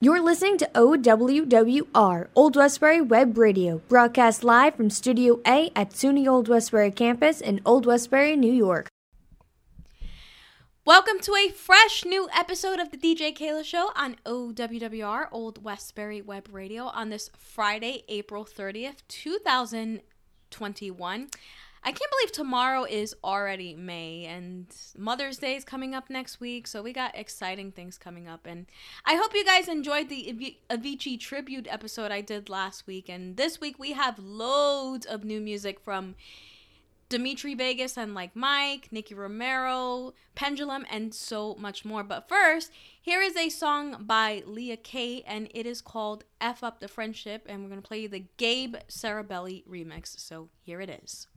You're listening to OWWR, Old Westbury Web Radio, broadcast live from Studio A at SUNY Old Westbury campus in Old Westbury, New York. Welcome to a fresh new episode of the DJ Keila Show on OWWR, Old Westbury Web Radio, on this Friday, April 30th, 2021. I can't believe tomorrow is already May and Mother's Day is coming up next week. So we got exciting things coming up. And I hope you guys enjoyed the Avicii tribute episode I did last week. And this week we have loads of new music from Dimitri Vegas and Like Mike, Nicky Romero, Pendulum, and so much more. But first, here is a song by Leah K, and it is called F Up the Friendship. And we're going to play the Gabe Sarabelli remix. So here it is.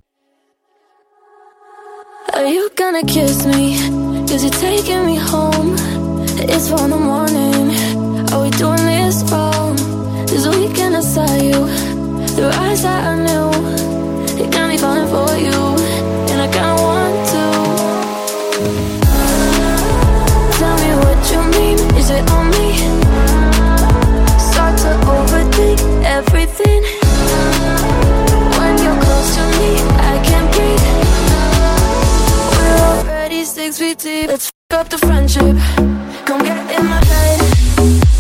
Are you gonna kiss me? Cause you're taking me home. It's four in the morning. Are we doing this wrong? This weekend I saw you. Through eyes that I knew. Six. Let's f up the friendship. Come get in my head.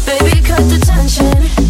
Baby, cut the tension.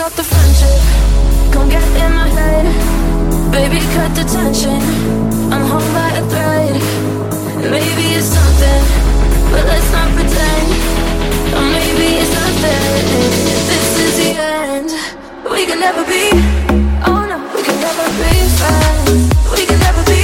Up the friendship. Come get in my head. Baby, cut the tension. I'm hung by a thread. Maybe it's something, but let's not pretend. Or maybe it's nothing. This is the end. We can never be. Oh no, we can never be friends. We can never be.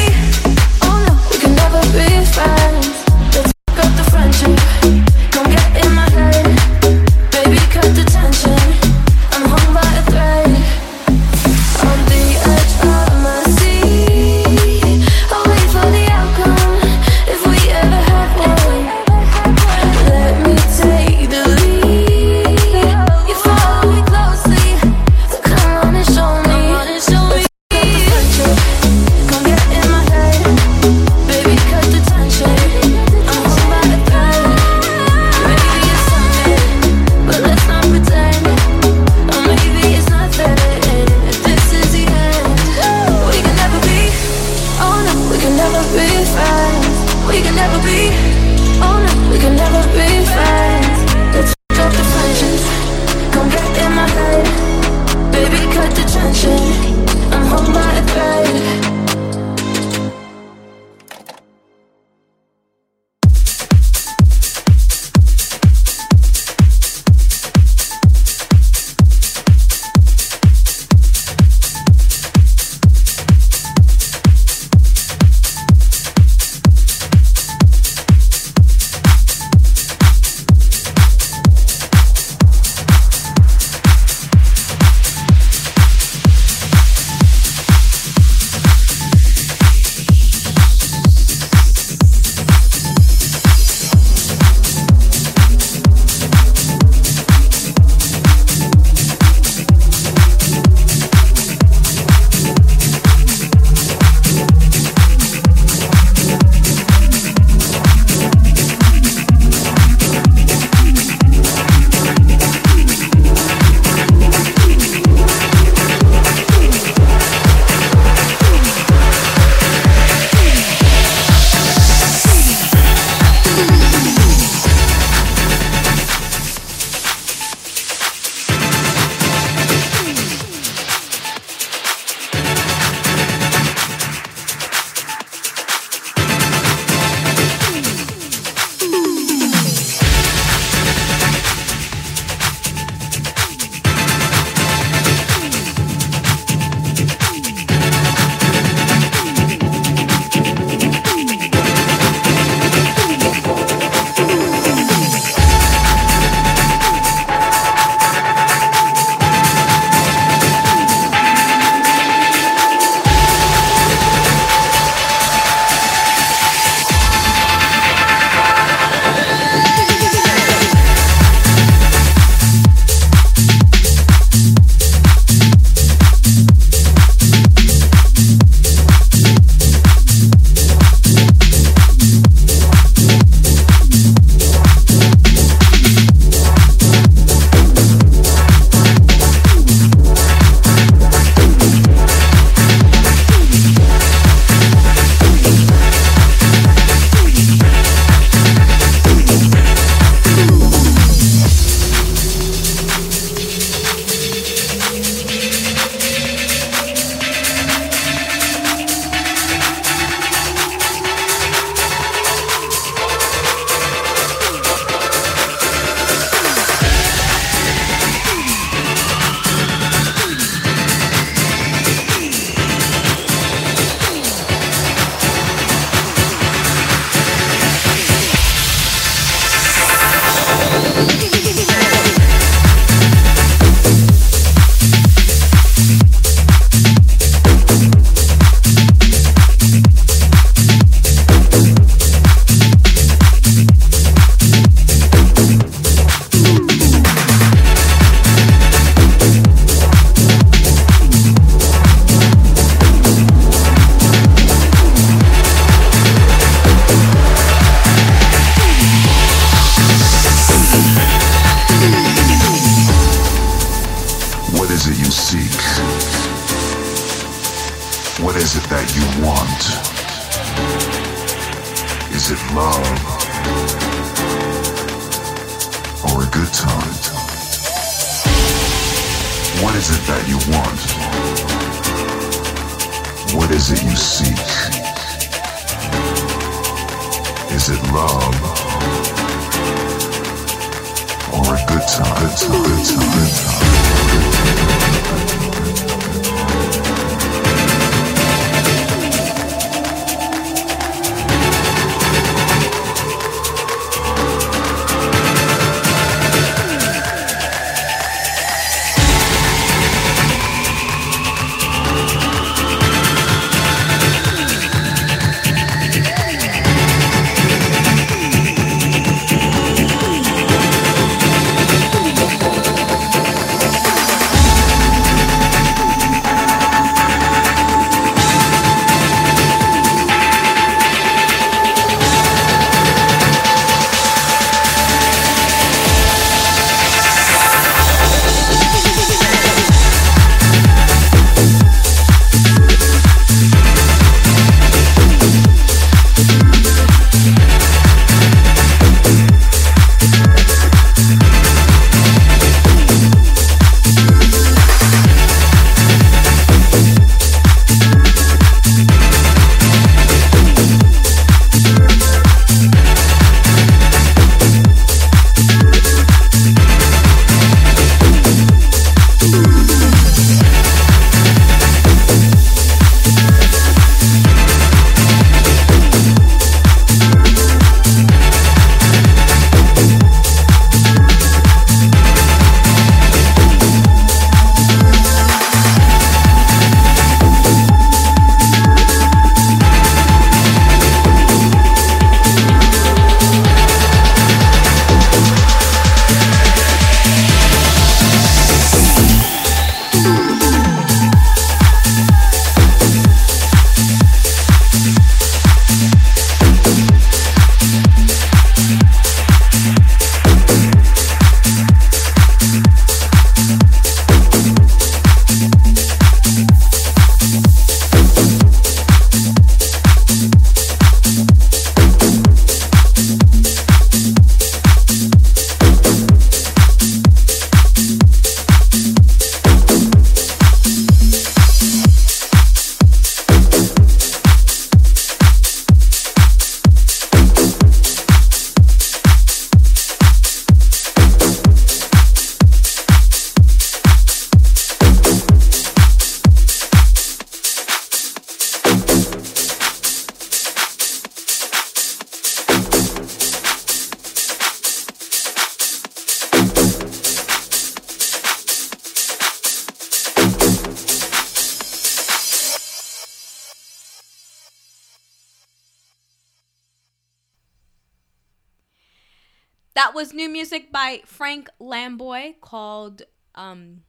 Called um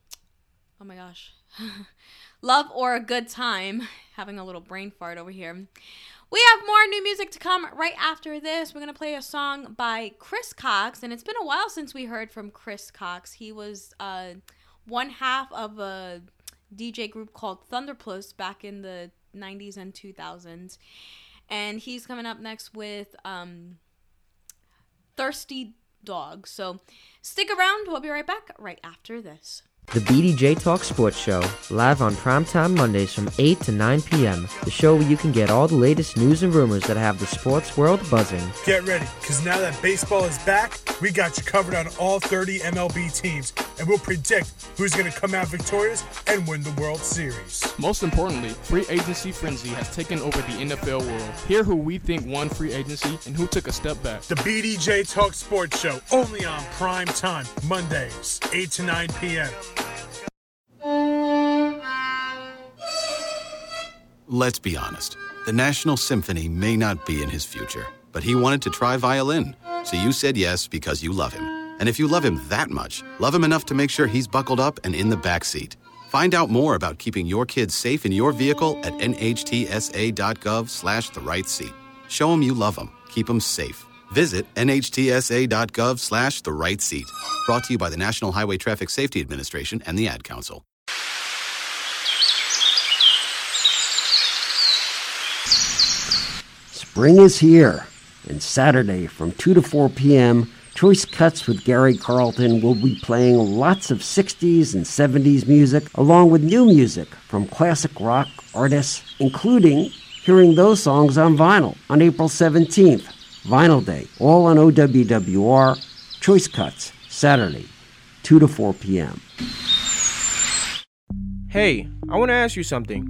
oh my gosh. Love or a Good Time. Having a little brain fart over here. We have more new music to come right after this. We're going to play a song by Chris Cox, and it's been a while since we heard from Chris Cox. He was uh, one half of a DJ group called Thunderpuss back in the 90s and 2000s. And he's coming up next with um, Thirsty Dog. So stick around. We'll be right back right after this. The BDJ Talk Sports Show, live on primetime Mondays from 8 to 9 p.m. The show where you can get all the latest news and rumors that have the sports world buzzing. Get ready, because now that baseball is back, we got you covered on all 30 MLB teams, and we'll predict who's going to come out victorious and win the World Series. Most importantly, free agency frenzy has taken over the NFL world. Hear who we think won free agency and who took a step back. The BDJ Talk Sports Show, only on prime time, Mondays, 8 to 9 p.m. Let's be honest. The National Symphony may not be in his future, but he wanted to try violin. So you said yes because you love him. And if you love him that much, love him enough to make sure he's buckled up and in the back seat. Find out more about keeping your kids safe in your vehicle at nhtsa.gov slash the right seat. Show him you love him. Keep him safe. Visit nhtsa.gov slash the right seat. Brought to you by the National Highway Traffic Safety Administration and the Ad Council. Spring is here, And Saturday from 2 to 4 p.m., Choice Cuts with Gary Carlton will be playing lots of 60s and 70s music, along with new music from classic rock artists, including hearing those songs on vinyl on April 17th, Vinyl Day, all on OWWR, Choice Cuts, Saturday, 2 to 4 p.m. Hey, I want to ask you something.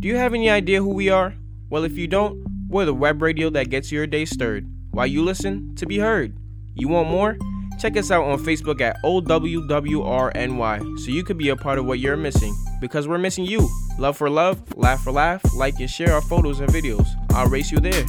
Do you have any idea who we are? Well, if you don't, we're the web radio that gets your day stirred while you listen to be heard. You want more? Check us out on Facebook at OWWRNY so you could be a part of what you're missing because we're missing you. Love for love, laugh for laugh, like and share our photos and videos. I'll race you there.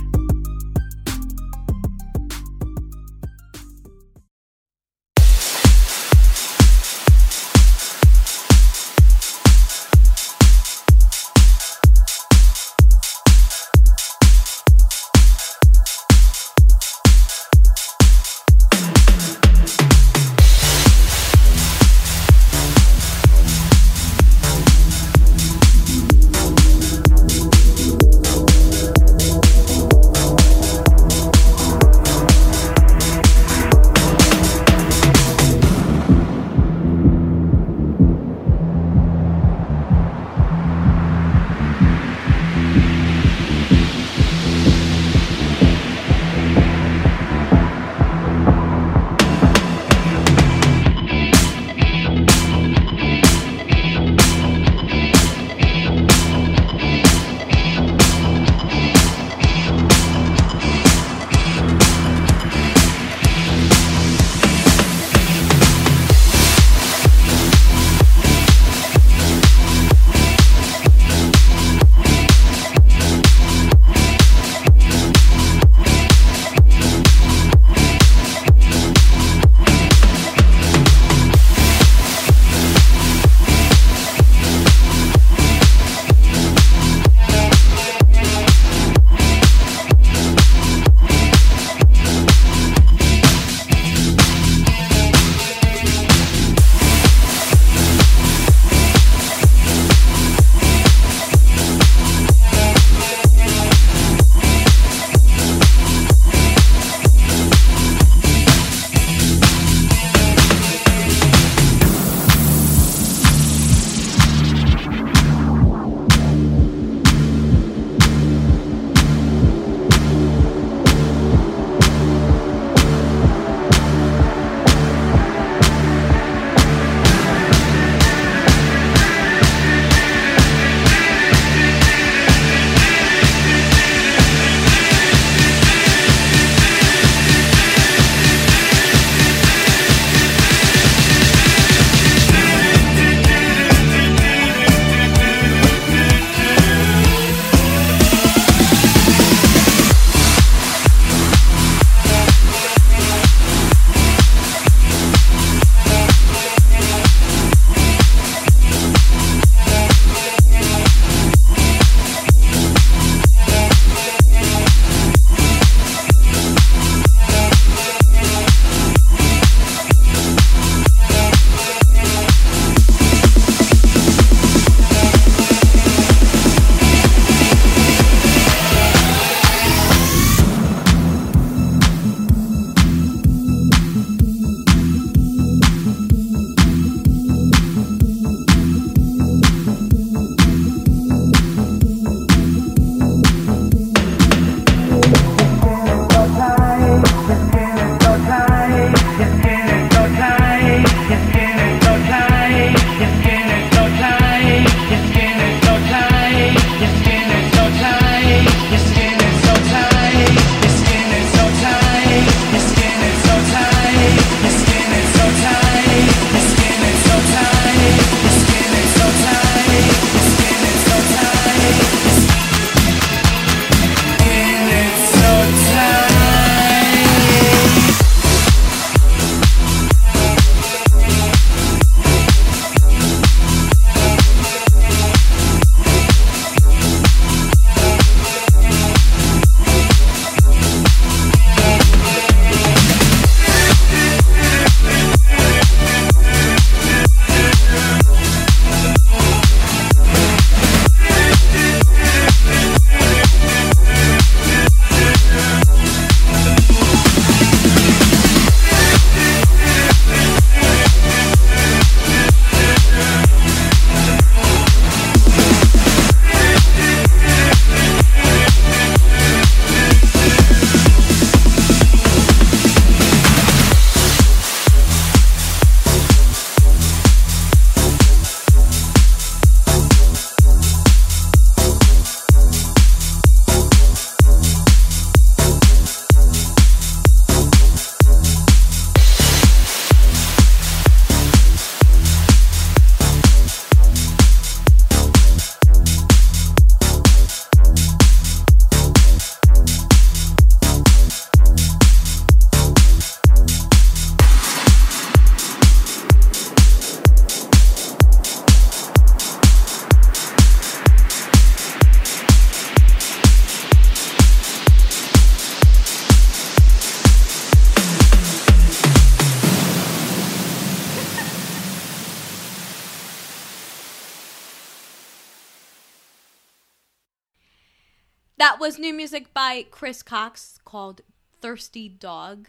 By Chris Cox called Thirsty Dog.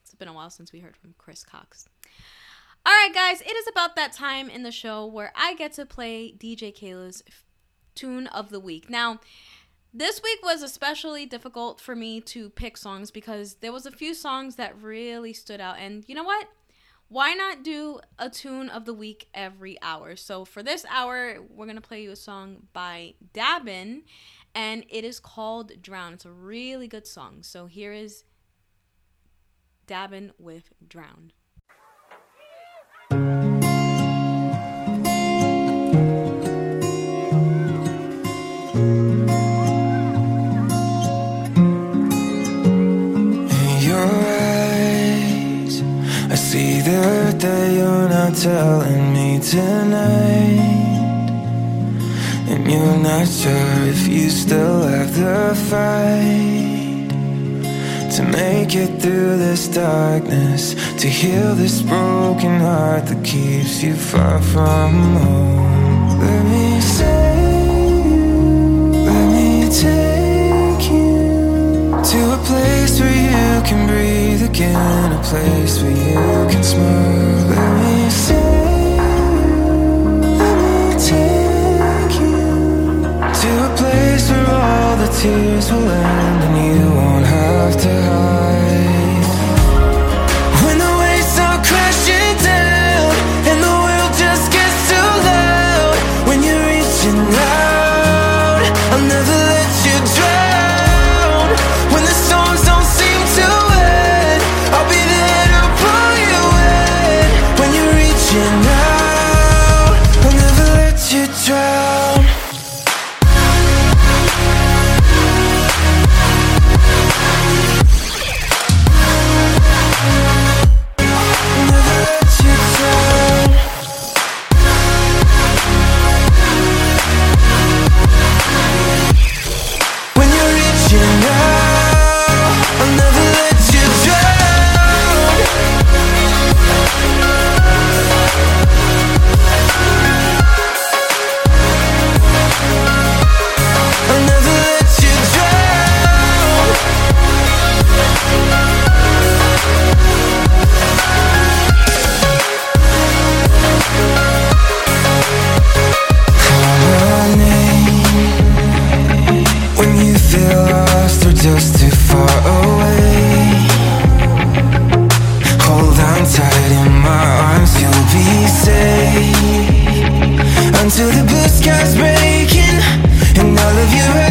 It's been a while since we heard from Chris Cox. All right, guys, it is about that time in the show where I get to play DJ Keila's tune of the week. Now, this week was especially difficult for me to pick songs because there was a few songs that really stood out. And you know what? Why not do a tune of the week every hour? So for this hour, we're going to play you a song by Dabin and it is called Drown. It's a really good song. So here is Dabin with Drown. See the hurt that you're not telling me tonight. And you're not sure if you still have the fight to make it through this darkness, to heal this broken heart that keeps you far from home. Let me save you, let me take you to a place where you can breathe again, a place where you can smile. Tears will end and you won't have to hide. Until the blue sky's breaking And all of your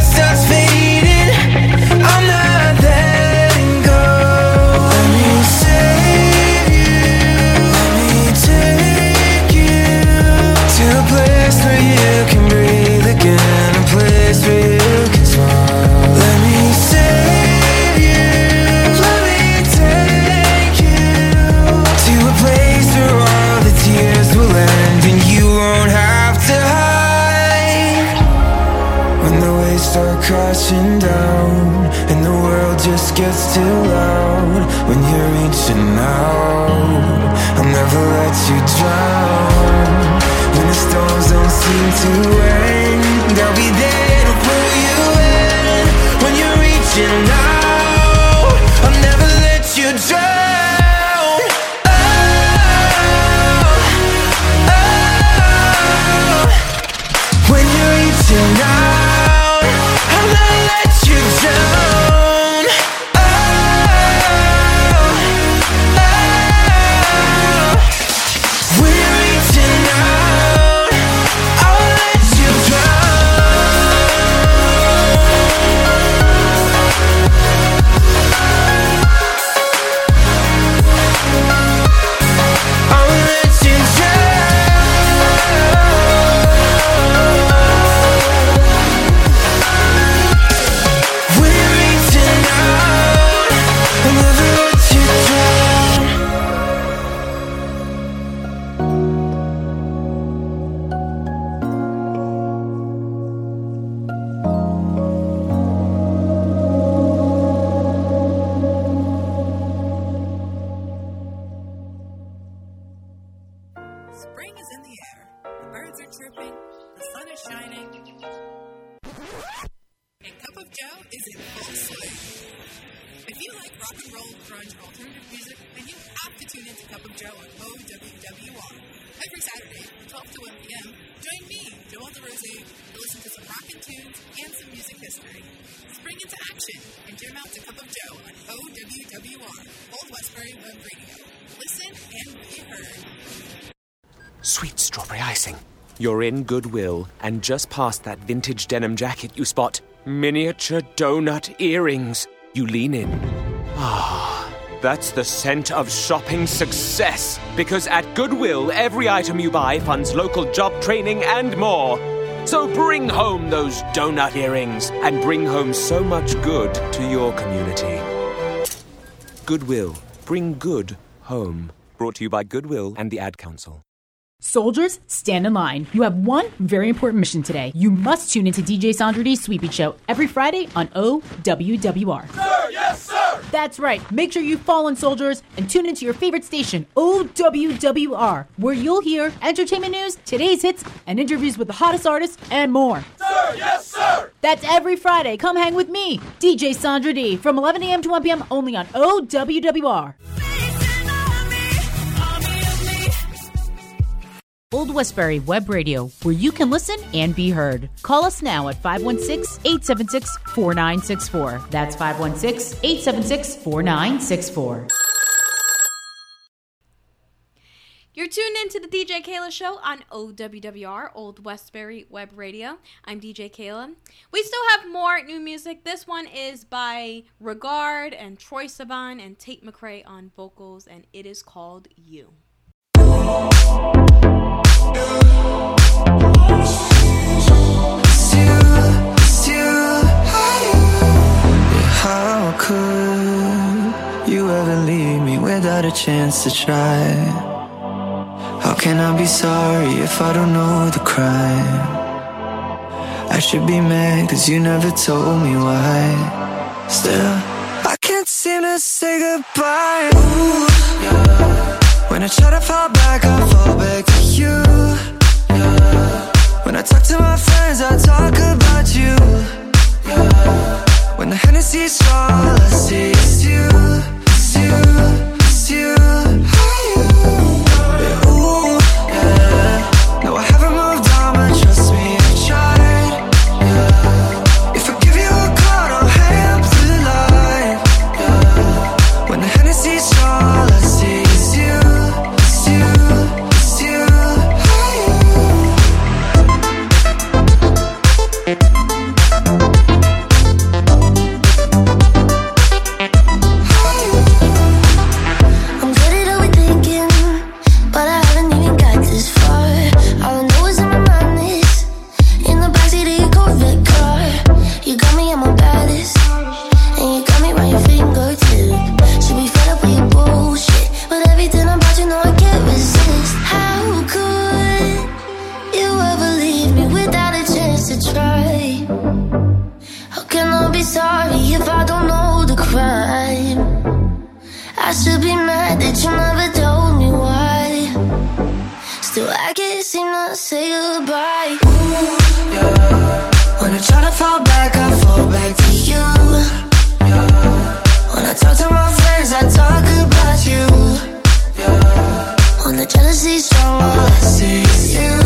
in Goodwill, and just past that vintage denim jacket, you spot miniature donut earrings. You lean in. Ah, that's the scent of shopping success. Because at Goodwill, every item you buy funds local job training and more. So bring home those donut earrings and bring home so much good to your community. Goodwill. Bring good home. Brought to you by Goodwill and the Ad Council. Soldiers, stand in line. You have one very important mission today. You must tune into DJ Sandra D's Beat Show every Friday on OWWR. Sir, yes, sir! That's right. Make sure you fall fallen soldiers and tune into your favorite station, OWWR, where you'll hear entertainment news, today's hits, and interviews with the hottest artists and more. Sir, yes, sir! That's every Friday. Come hang with me, DJ Sandra D, from 11 a.m. to 1 p.m. only on OWWR. Old Westbury Web Radio, where you can listen and be heard. Call us now at 516 876 4964. That's 516 876 4964. You're tuned into the DJ Keila Show on OWWR, Old Westbury Web Radio. I'm DJ Keila. We still have more new music. This one is by Regard and Troye Sivan and Tate McRae on vocals, and it is called You. A chance to try? How can I be sorry if I don't know the crime? I should be mad cause you never told me why. Still, I can't seem to say goodbye. Ooh, yeah. When I try to fall back, I fall back to you. Yeah. When I talk to my friends, I talk about you. Yeah. When the Hennessy's strong, all I see is you, it's you, it's you. I should be mad that you never told me why. Still, I can't seem to say goodbye. Ooh, yeah. When I try to fall back, I fall back to you. Yeah. When I talk to my friends, I talk about you. Yeah. When the jealousy's strong, all I see is you,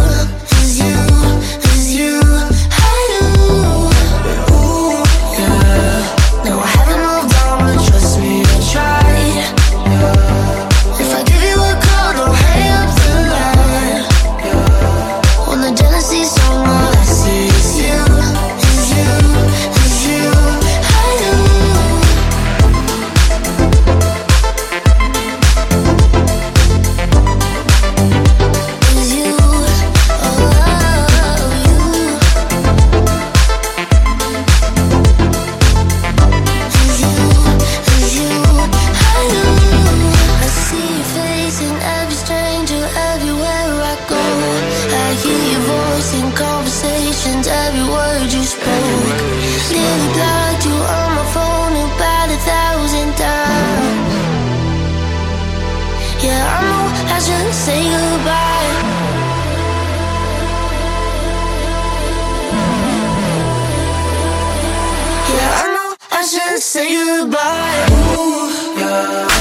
word you spoke. Nearly blocked you on my phone about a thousand times. Yeah, I know I should say goodbye. Yeah, I know I should say goodbye. Ooh, yeah.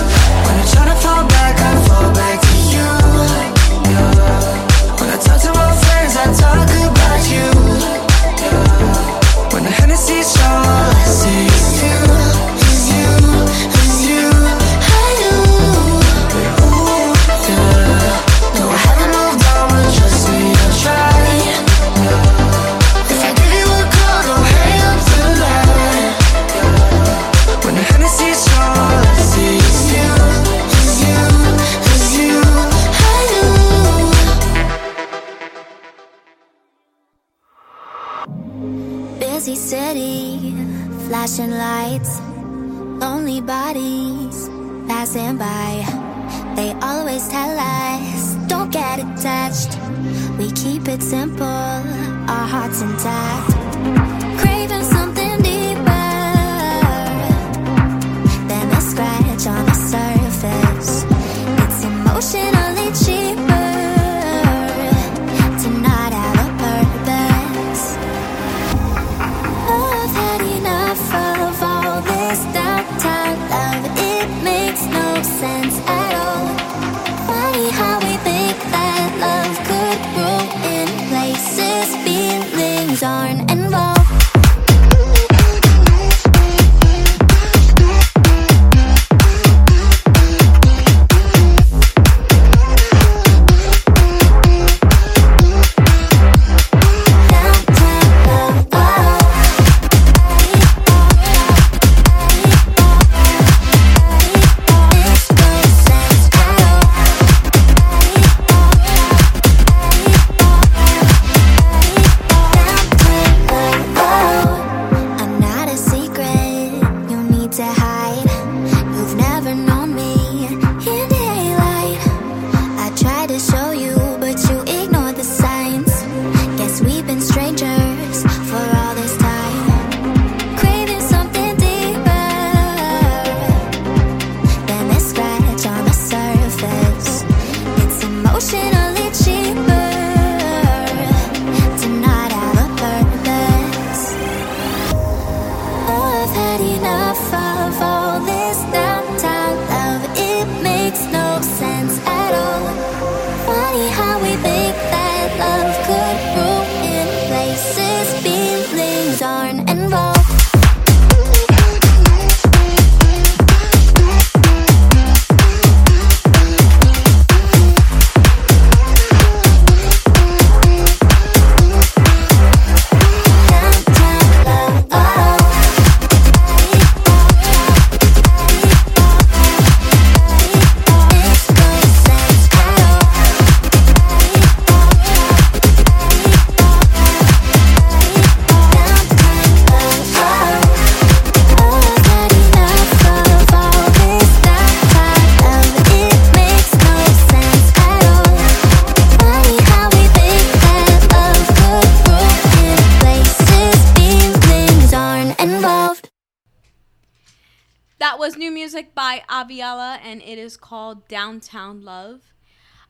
called Downtown Love.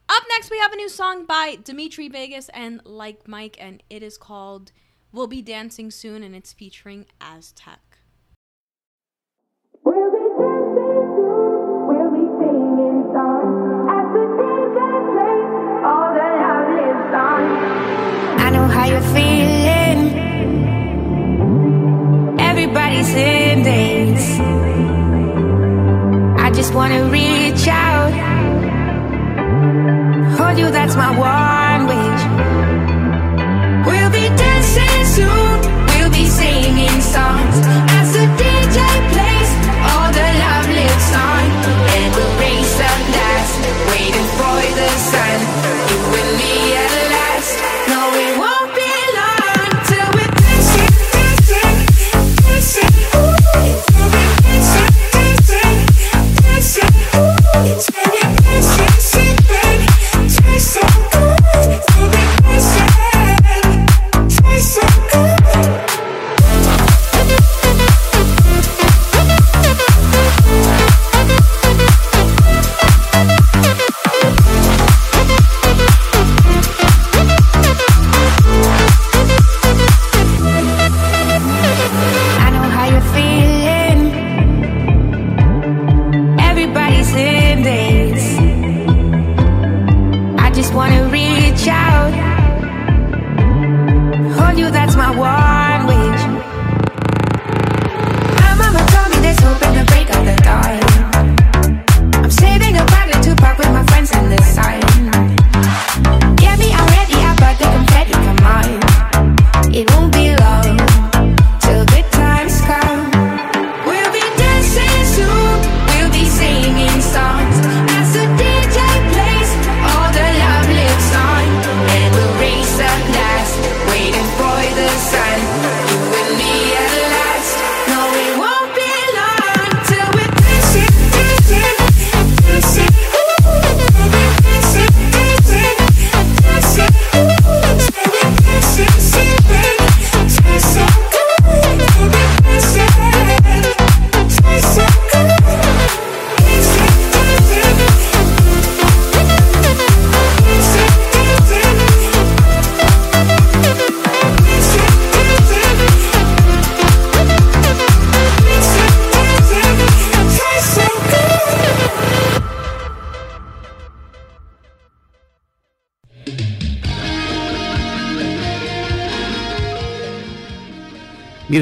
Up next, we have a new song by Dimitri Vegas and Like Mike, and it is called We'll Be Dancing Soon, and it's featuring Aztec.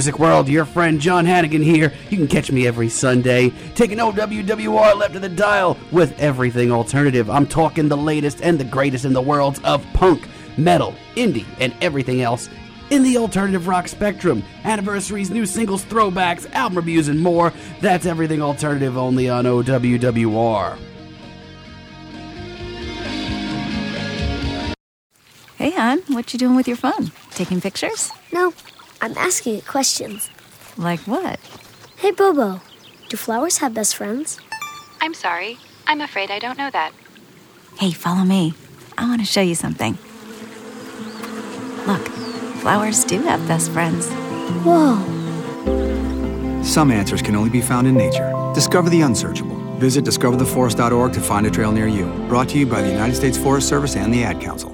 Music World, your friend John Hannigan here. You can catch me every Sunday, taking OWWR left of the dial with everything alternative. I'm talking the latest and the greatest in the worlds of punk, metal, indie, and everything else in the alternative rock spectrum. Anniversaries, new singles, throwbacks, album reviews, and more. That's everything alternative only on OWWR. Hey, hon, what you doing with your phone? Taking pictures? No, I'm asking it questions. Like what? Hey, Bobo, do flowers have best friends? I'm sorry. I'm afraid I don't know that. Hey, follow me. I want to show you something. Look, flowers do have best friends. Whoa. Some answers can only be found in nature. Discover the unsearchable. Visit discovertheforest.org to find a trail near you. Brought to you by the United States Forest Service and the Ad Council.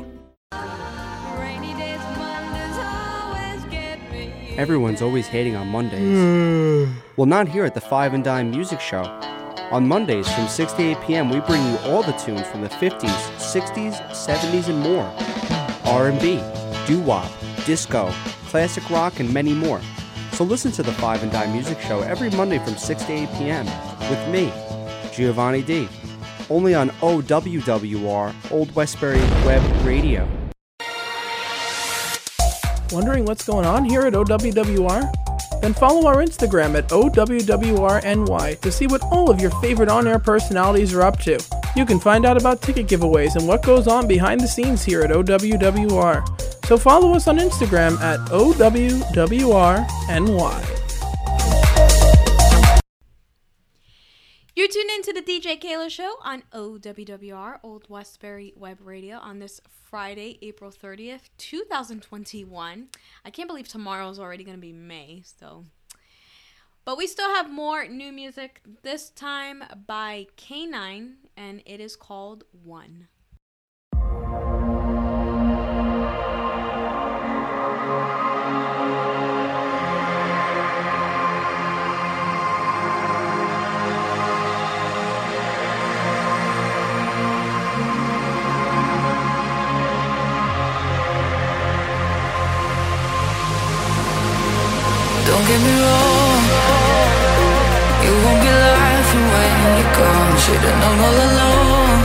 Everyone's always hating on Mondays. well, not here at the Five and Dime Music Show. On Mondays from 6 to 8 p.m., we bring you all the tunes from the 50s, 60s, 70s, and more. R&B, doo-wop, disco, classic rock, and many more. So listen to the Five and Dime Music Show every Monday from 6 to 8 p.m. with me, Giovanni D. Only on OWWR, Old Westbury Web Radio. Wondering what's going on here at OWWR? Then follow our Instagram at OWWRNY to see what all of your favorite on air personalities are up to. You can find out about ticket giveaways and what goes on behind the scenes here at OWWR. So follow us on Instagram at OWWRNY. You're tuned in to the DJ Keila Show on OWWR, Old Westbury Web Radio, on this Friday, April 30th, 2021. I can't believe tomorrow's already going to be May, so. But we still have more new music, this time by K9, and it is called One. Don't get me wrong. You won't be laughing when you're gone Should've known all along.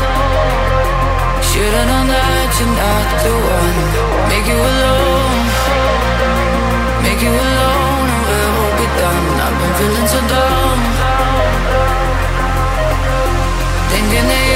Should've known that you're not the one. Make you alone. Make you alone and we'll be done. I've been feeling so dumb. Thinking that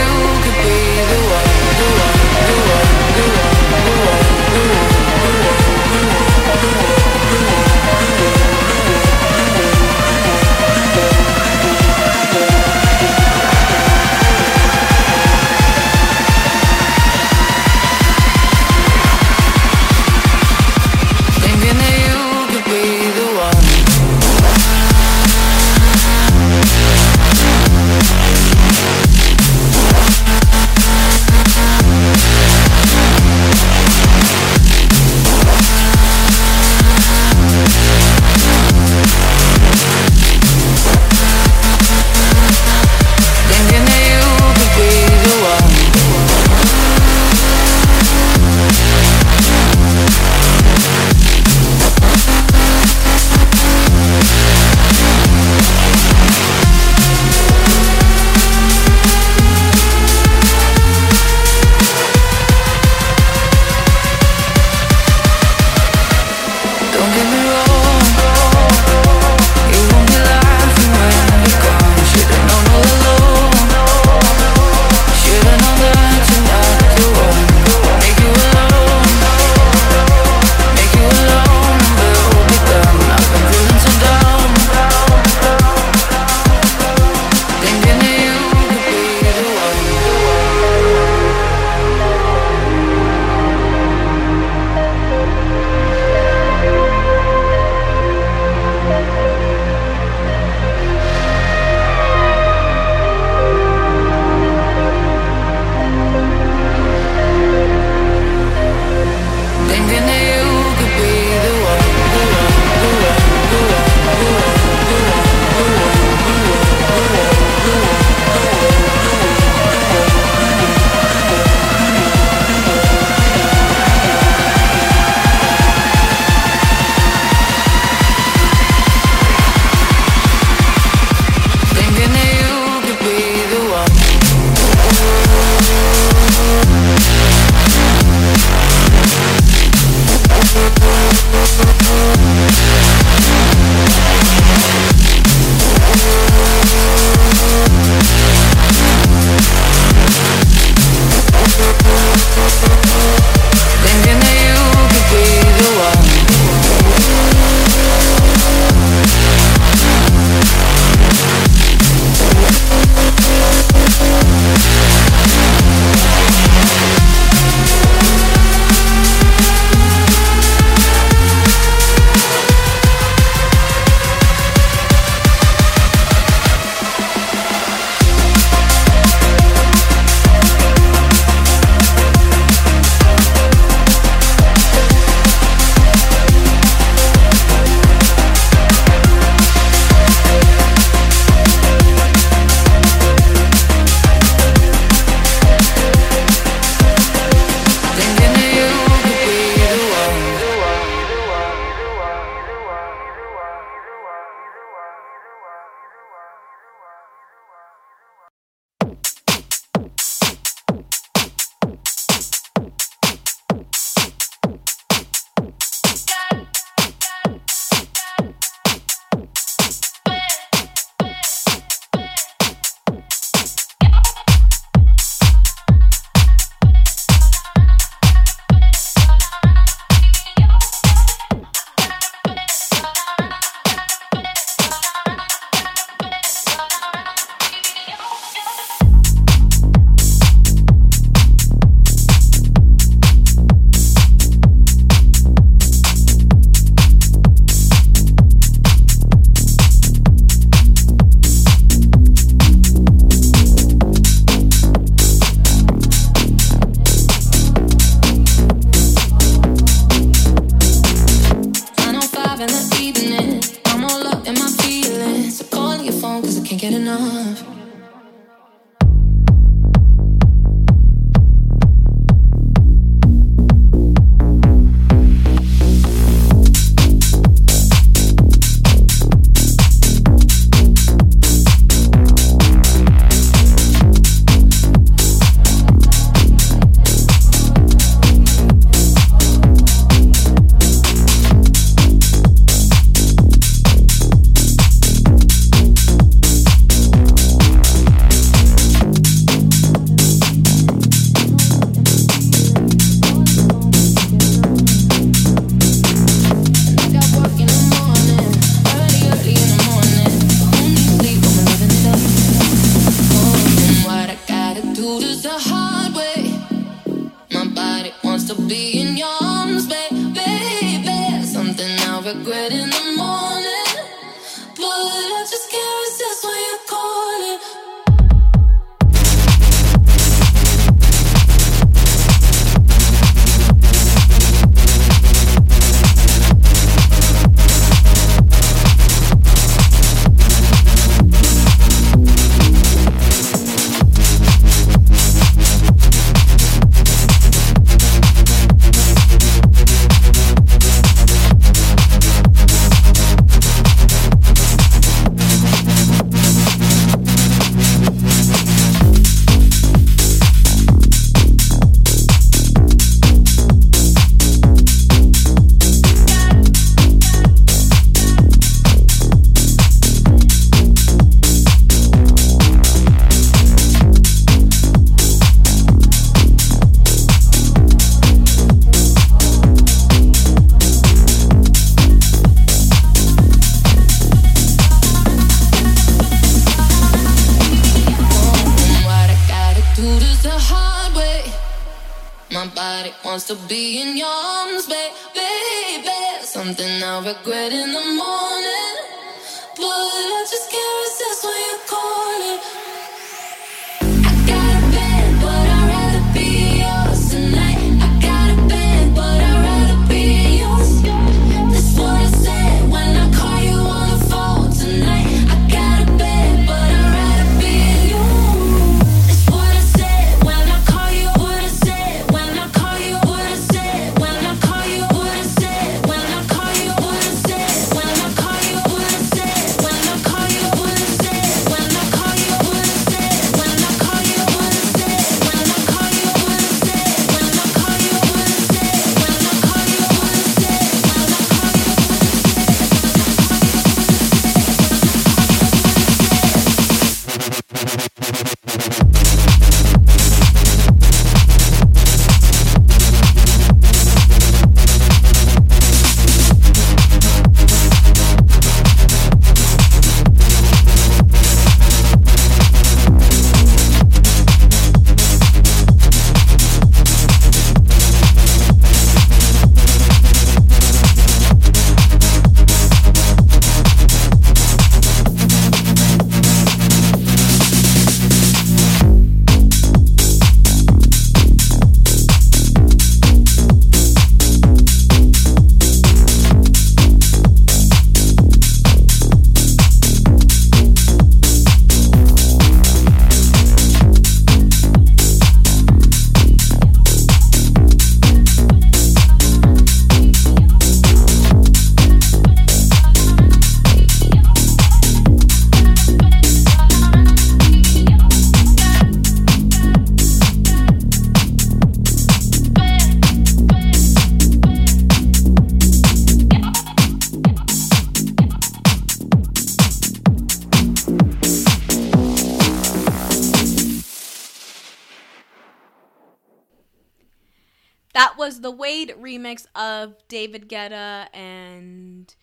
of David Guetta and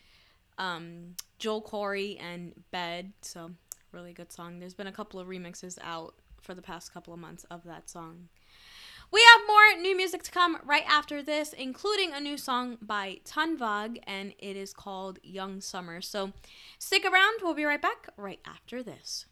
um, Joel Corry and Bed. So, really good song. There's been a couple of remixes out for the past couple of months of that song. We have more new music to come right after this, including a new song by Tungevaag, and it is called Young Summer. So, stick around. We'll be right back right after this.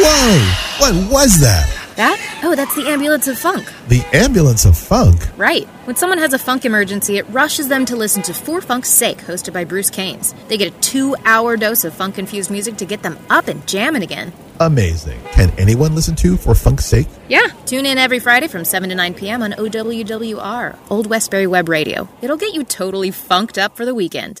Whoa! What was that? That? Oh, that's the ambulance of funk. The ambulance of funk. Right. When someone has a funk emergency, it rushes them to listen to For Funk's Sake, hosted by Bruce Caines. They get a two hour dose of funk infused music to get them up and jamming again. Amazing. Can anyone listen to for funk's sake? Yeah. Tune in every Friday from 7 to 9 p.m. on OWWR, Old Westbury Web Radio. It'll get you totally funked up for the weekend.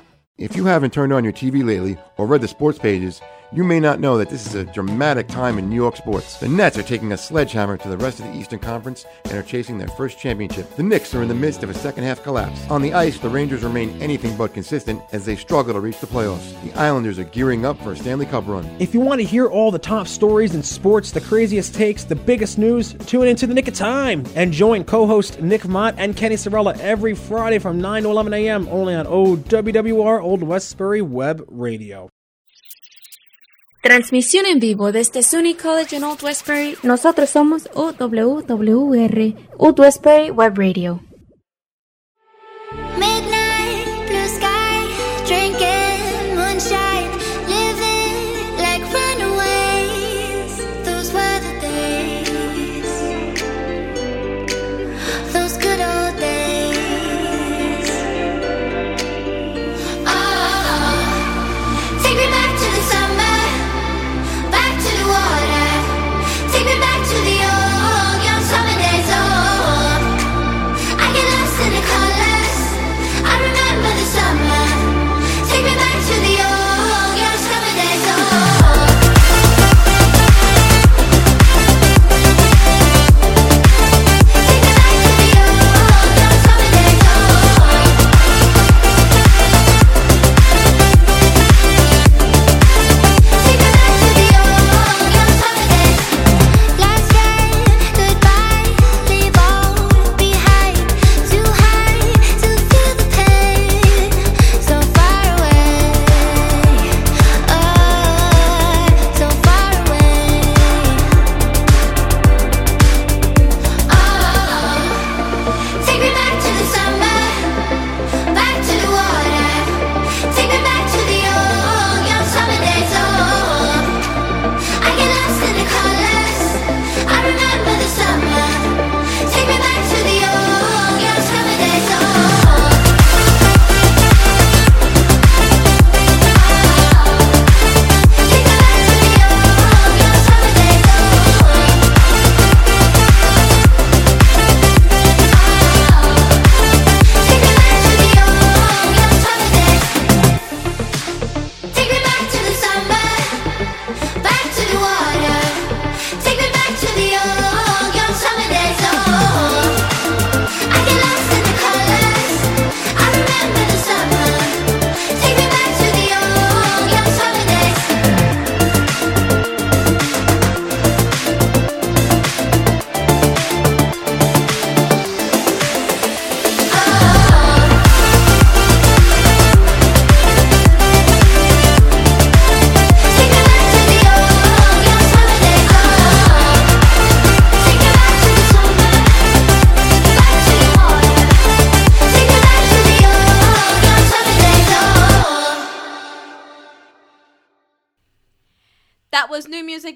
If you haven't turned on your TV lately or read the sports pages, you may not know that this is a dramatic time in New York sports. The Nets are taking a sledgehammer to the rest of the Eastern Conference and are chasing their first championship. The Knicks are in the midst of a second half collapse. On the ice, the Rangers remain anything but consistent as they struggle to reach the playoffs. The Islanders are gearing up for a Stanley Cup run. If you want to hear all the top stories in sports, the craziest takes, the biggest news, tune into the Nick of Time and join co-host Nick Mott and Kenny Sorella every Friday from 9 to 11 a.m. only on OWWR Old Westbury Web Radio. Transmisión en vivo desde SUNY College en Old Westbury. Nosotros somos OWWR, Old Westbury Web Radio.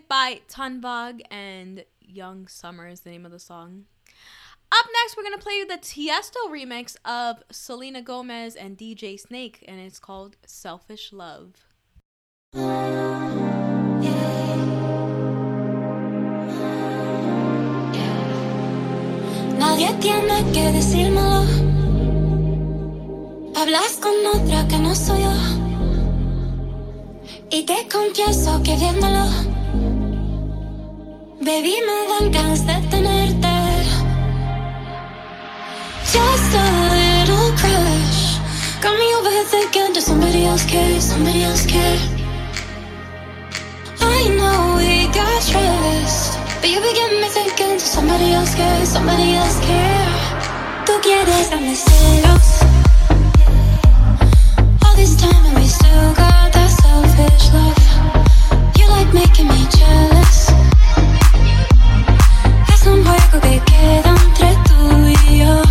Music by Tungevaag and Young Summer is the name of the song. Up next, we're gonna play you the Tiesto remix of Selena Gomez and DJ Snake, and it's called "Selfish Love." Nadie tiene que decírmelo. Hablas con otra que no soy yo. Y te confieso que viéndolo, baby, me dan ganas de tenerte. Just a little crush. Got me over here thinking, does somebody else care? Somebody else care? I know we got trust. But you be getting me thinking, does somebody else care? Somebody else care? Tú quieres darme celos. All this time and we still got that selfish love. You like making me jealous. Un juego que queda entre tú y yo.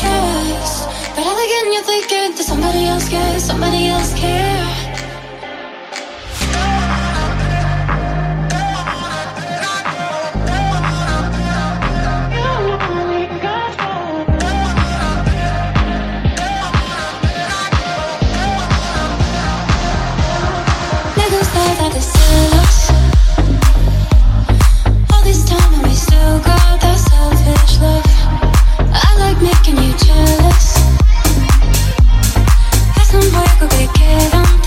Trust But all again you're thinking Does somebody else care? Somebody else care? Que queda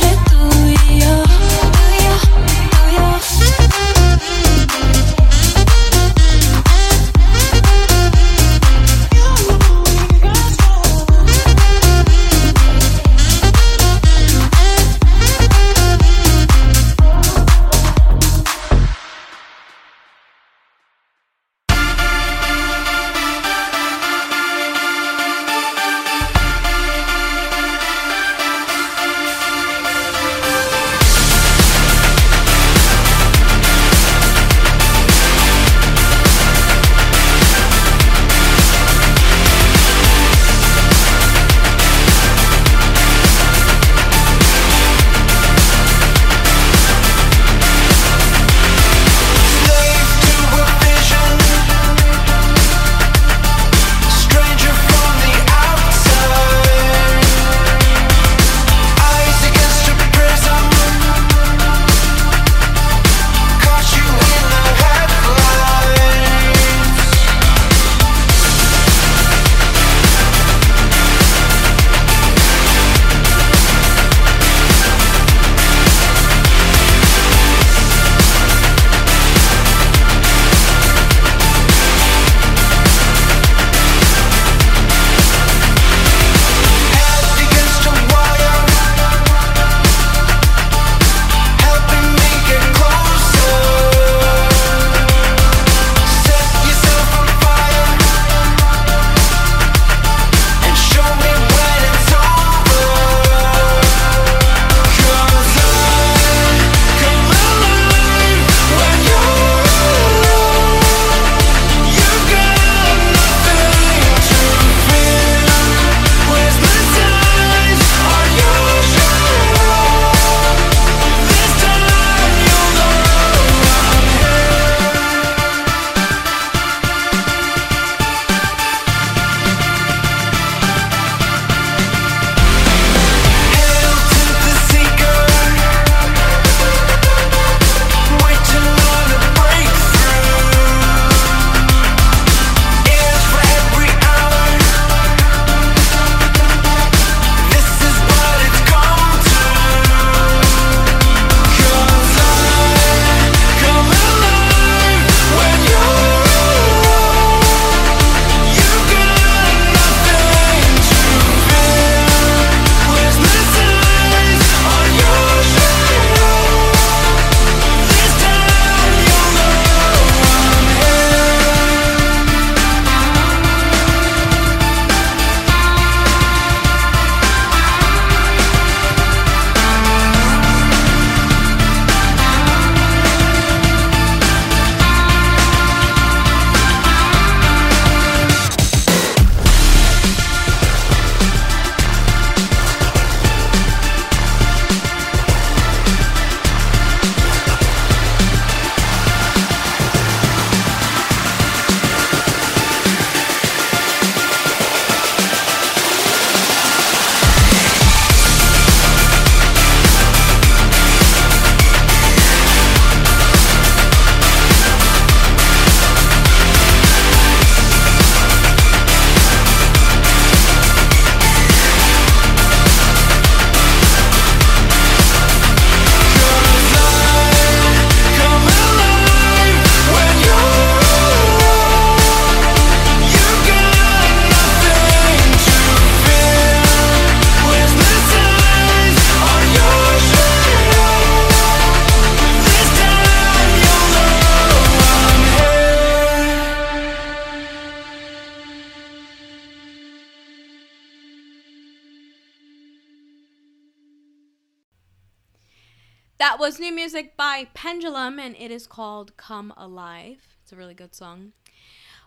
by Pendulum, and it is called Come Alive. It's a really good song.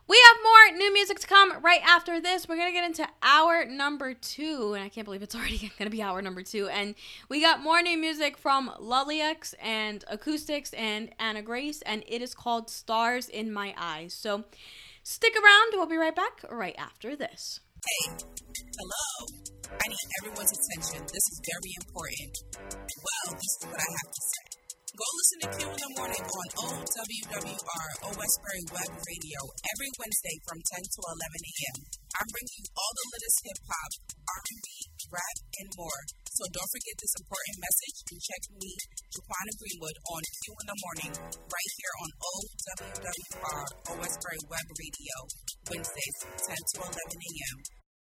We have more new music to come right after this. We're going to get into hour number two, and I can't believe it's already going to be hour number two. And we got more new music from Lullyx and Acoustics and Anna Grace, and it is called Stars in My Eyes. So stick around. We'll be right back right after this. Hey, hello. I need everyone's attention. This is very important. Well, this is what I have to say. Go listen to Q in the morning on OWWR, O Westbury Web Radio, every Wednesday from 10 to 11 a.m. I'm bringing you all the latest hip hop, R&B, rap, and more. So don't forget this important message and check me, Jaquana Greenwood, on Q in the morning, right here on OWWR, O Westbury Web Radio, Wednesdays 10 to 11 a.m.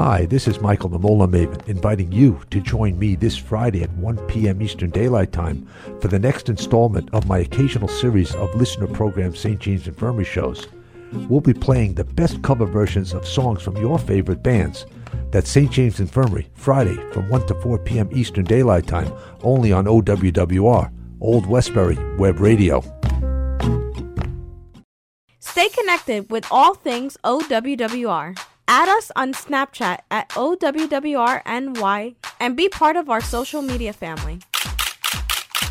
Hi, this is Michael the Mola Maven, inviting you to join me this Friday at 1 p.m. Eastern Daylight Time for the next installment of my occasional series of listener program St. James Infirmary shows. We'll be playing the best cover versions of songs from your favorite bands. That's St. James Infirmary, Friday from 1 to 4 p.m. Eastern Daylight Time, only on OWWR, Old Westbury Web Radio. Stay connected with all things OWWR. Add us on Snapchat at OWWRNY and be part of our social media family.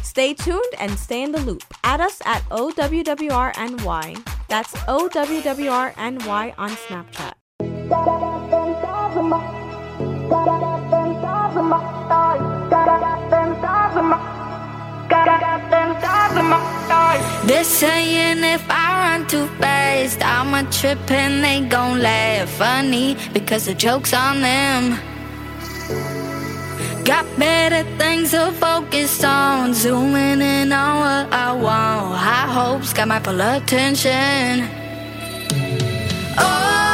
Stay tuned and stay in the loop. Add us at OWWRNY. That's OWWRNY on Snapchat. They're saying if I run too fast, I'm a trip and they gon' laugh funny because the joke's on them. Got better things to focus on, zooming in on what I want. High hopes got my full attention. Oh,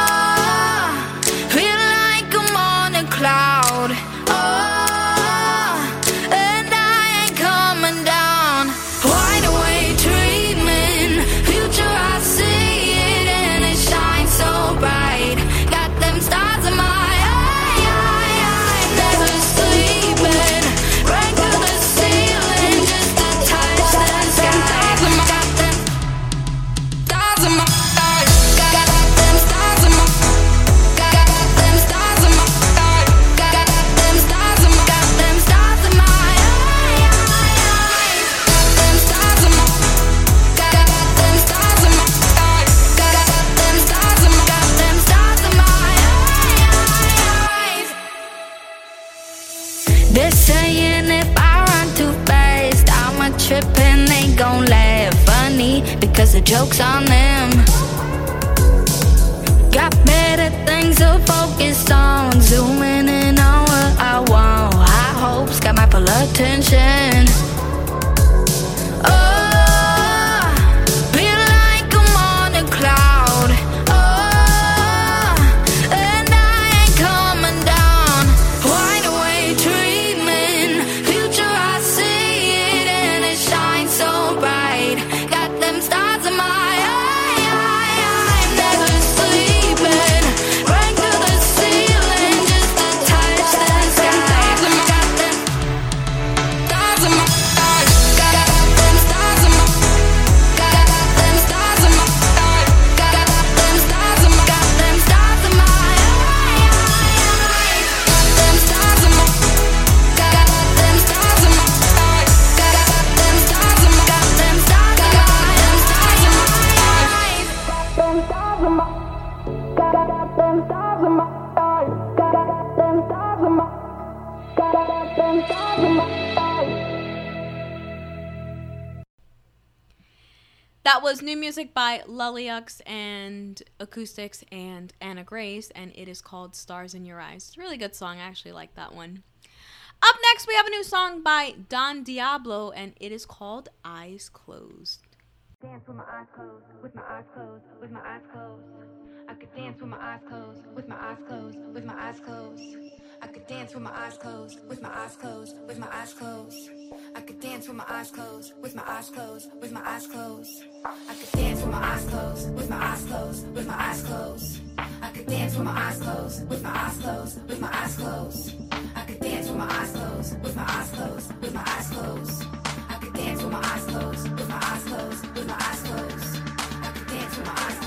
the joke's on them. Got better things to focus on, zooming in on what I want. High hopes got my full attention. Lulleaux and Acoustics and Anna Grace, and it is called Stars in Your Eyes. It's a really good song. I actually like that one. Up next, we have a new song by Don Diablo, and it is called Eyes Closed. Dance with my eyes closed, with my eyes closed, with my eyes closed. I could dance with my eyes closed, with my eyes closed, with my eyes closed. I could dance with my eyes closed, with my eyes closed, with my eyes closed. I could dance with my eyes closed, with my eyes closed, with my eyes closed. I could dance with my eyes closed, with my eyes closed, with my eyes closed. I could dance with my eyes closed, with my eyes closed, with my eyes closed. I could dance with my eyes closed, with my eyes closed, with my eyes closed. I could dance with my eyes closed, with my eyes closed, with my eyes closed. I could dance with my eyes closed,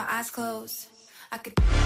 my eyes closed. I could.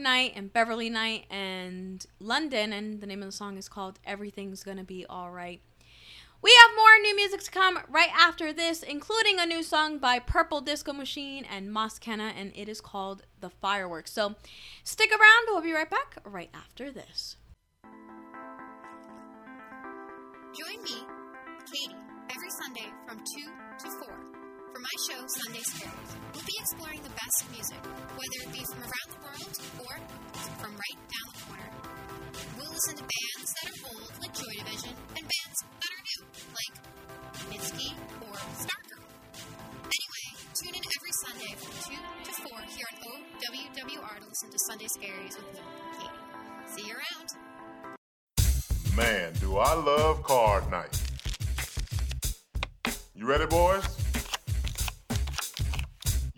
Knight and Beverly Night and London, and the name of the song is called Everything's Gonna Be Alright. We have more new music to come right after this, including a new song by Purple Disco Machine and Moss Kena, and it is called The Fireworks. So stick around, we'll be right back right after this. Join me, Katie, every Sunday from 2 to 4 for my show, Sunday Scaries. We'll be exploring the best music, whether it be from around the world or from right down the corner. We'll listen to bands that are old, like Joy Division, and bands that are new, like Mitski or Stargirl. Anyway, tune in every Sunday from 2 to 4 here on OWWR to listen to Sunday Scaries with me, Katie. See you around. Man, do I love card night. You ready, boys?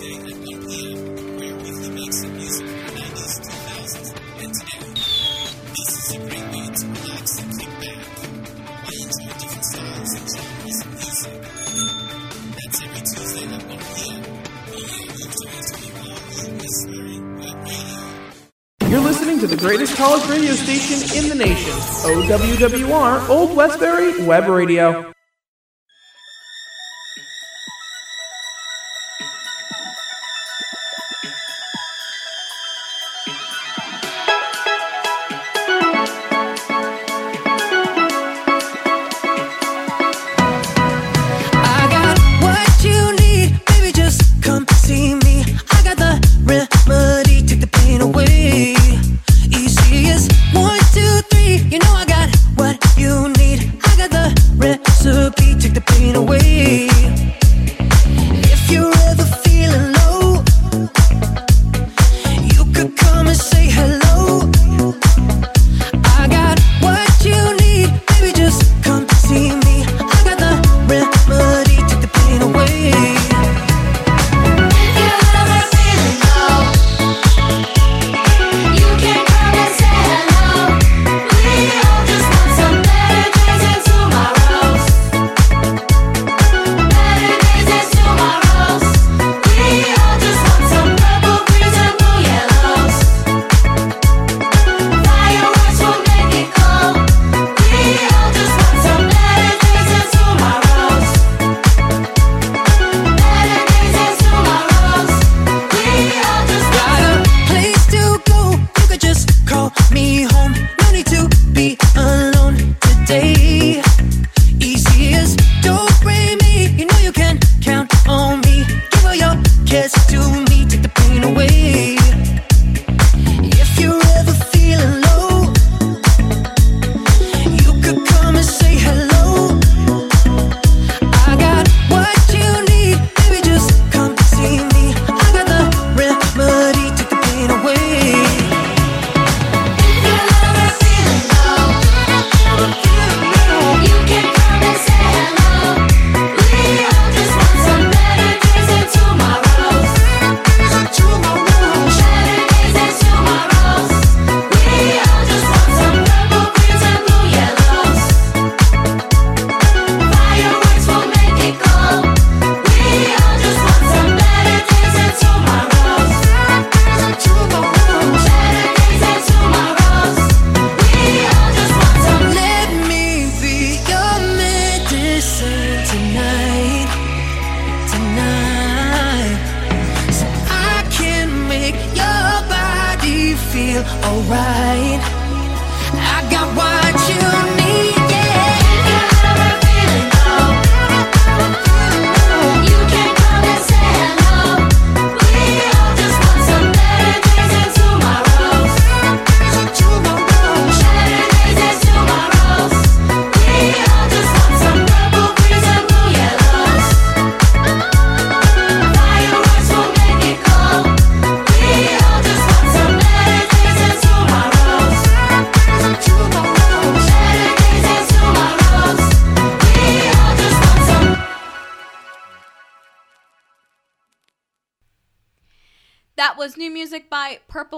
Tuesday at 1 p.m. for your weekly mix of music from the 90s and 2000s. And today, this is a great way to relax and kick back you enjoy different styles and genres of music. That's every Tuesday at 1 p.m. only on WWR Whispering Web Radio. You're listening to the greatest college radio station in the nation, OWWR Old Westbury Web Radio.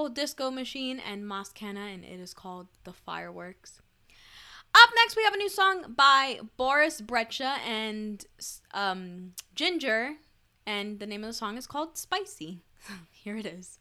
Disco Machine and Moss Kena, and it is called The Fireworks. Up next, we have a new song by Boris Brejcha and um, Ginger, and the name of the song is called Spicy. Here it is.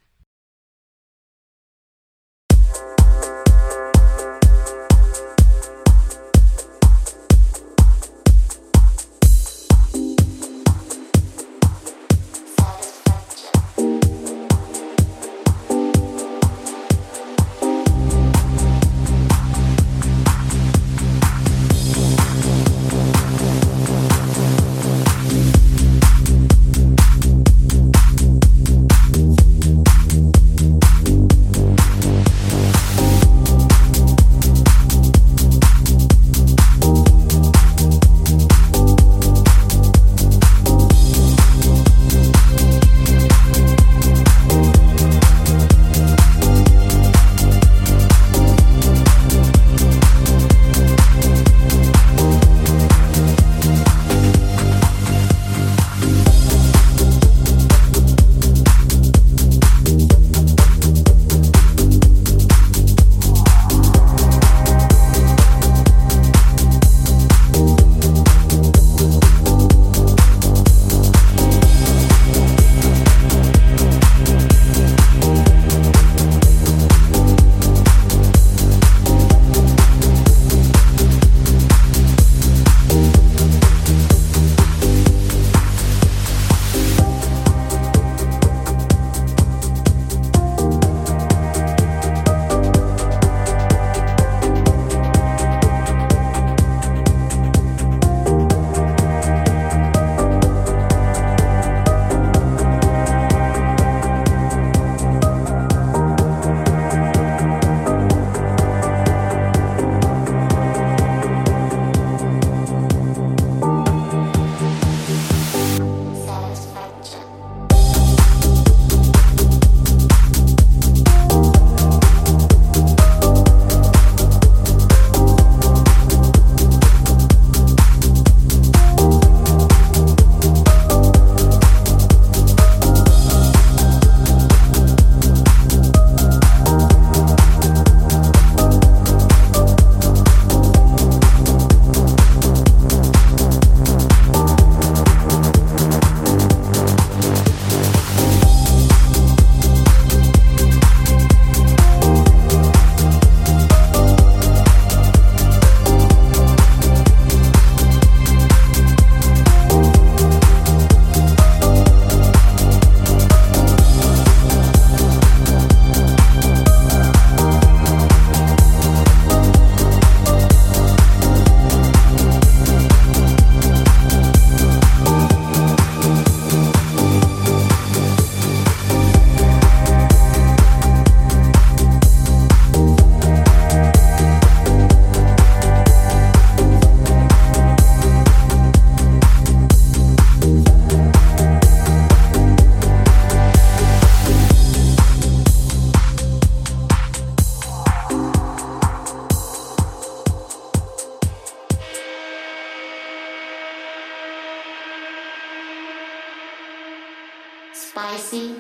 Spicy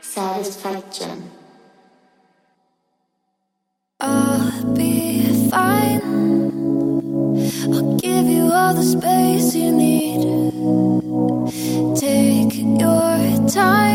satisfaction. I'll be fine. I'll give you all the space you need. Take your time.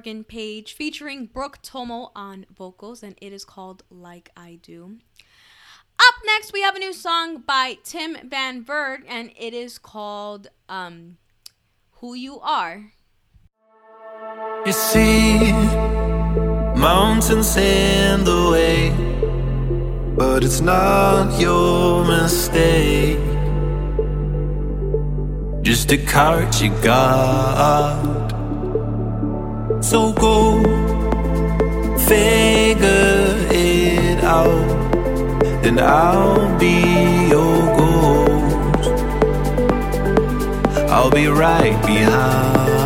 Morgan Page featuring Brooke Tomo on vocals, and it is called Like I Do. Up next, we have a new song by Tim Van Berg, and it is called um, Who You Are. You see mountains in the way, but it's not your mistake. Just a card you got. So go figure it out, and I'll be your ghost. I'll be right behind.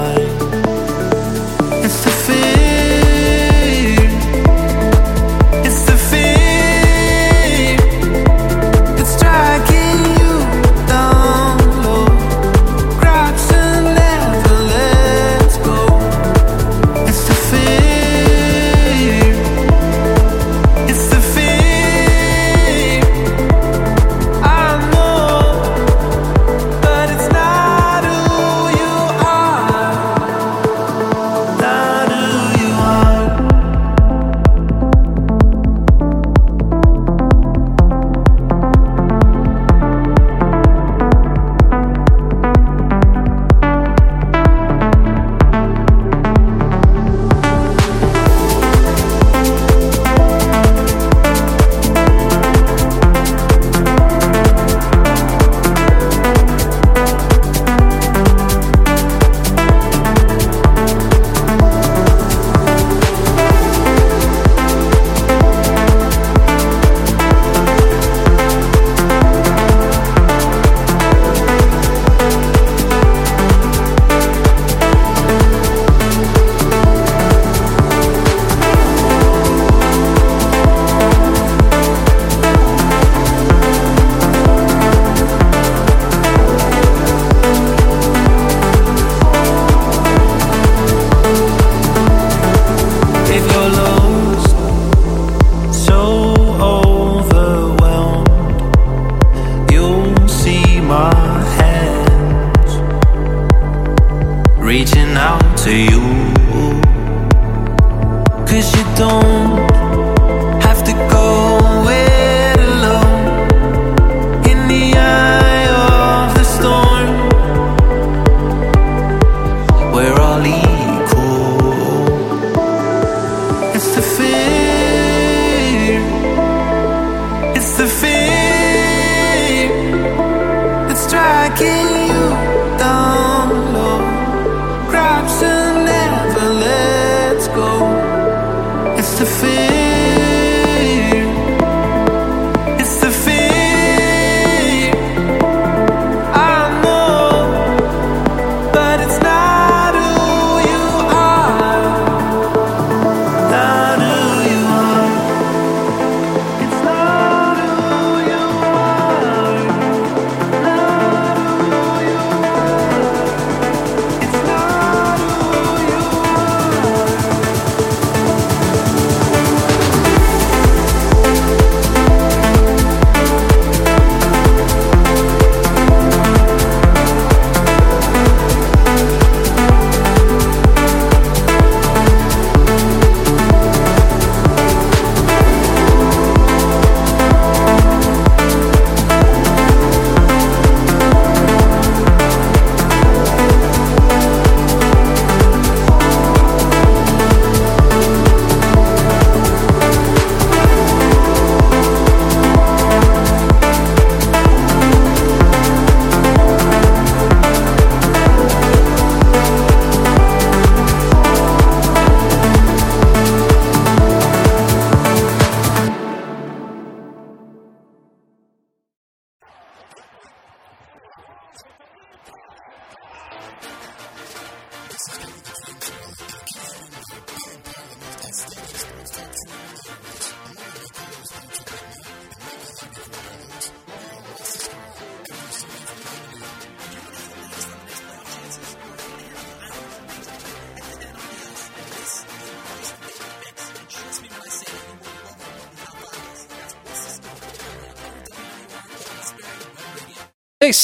Cause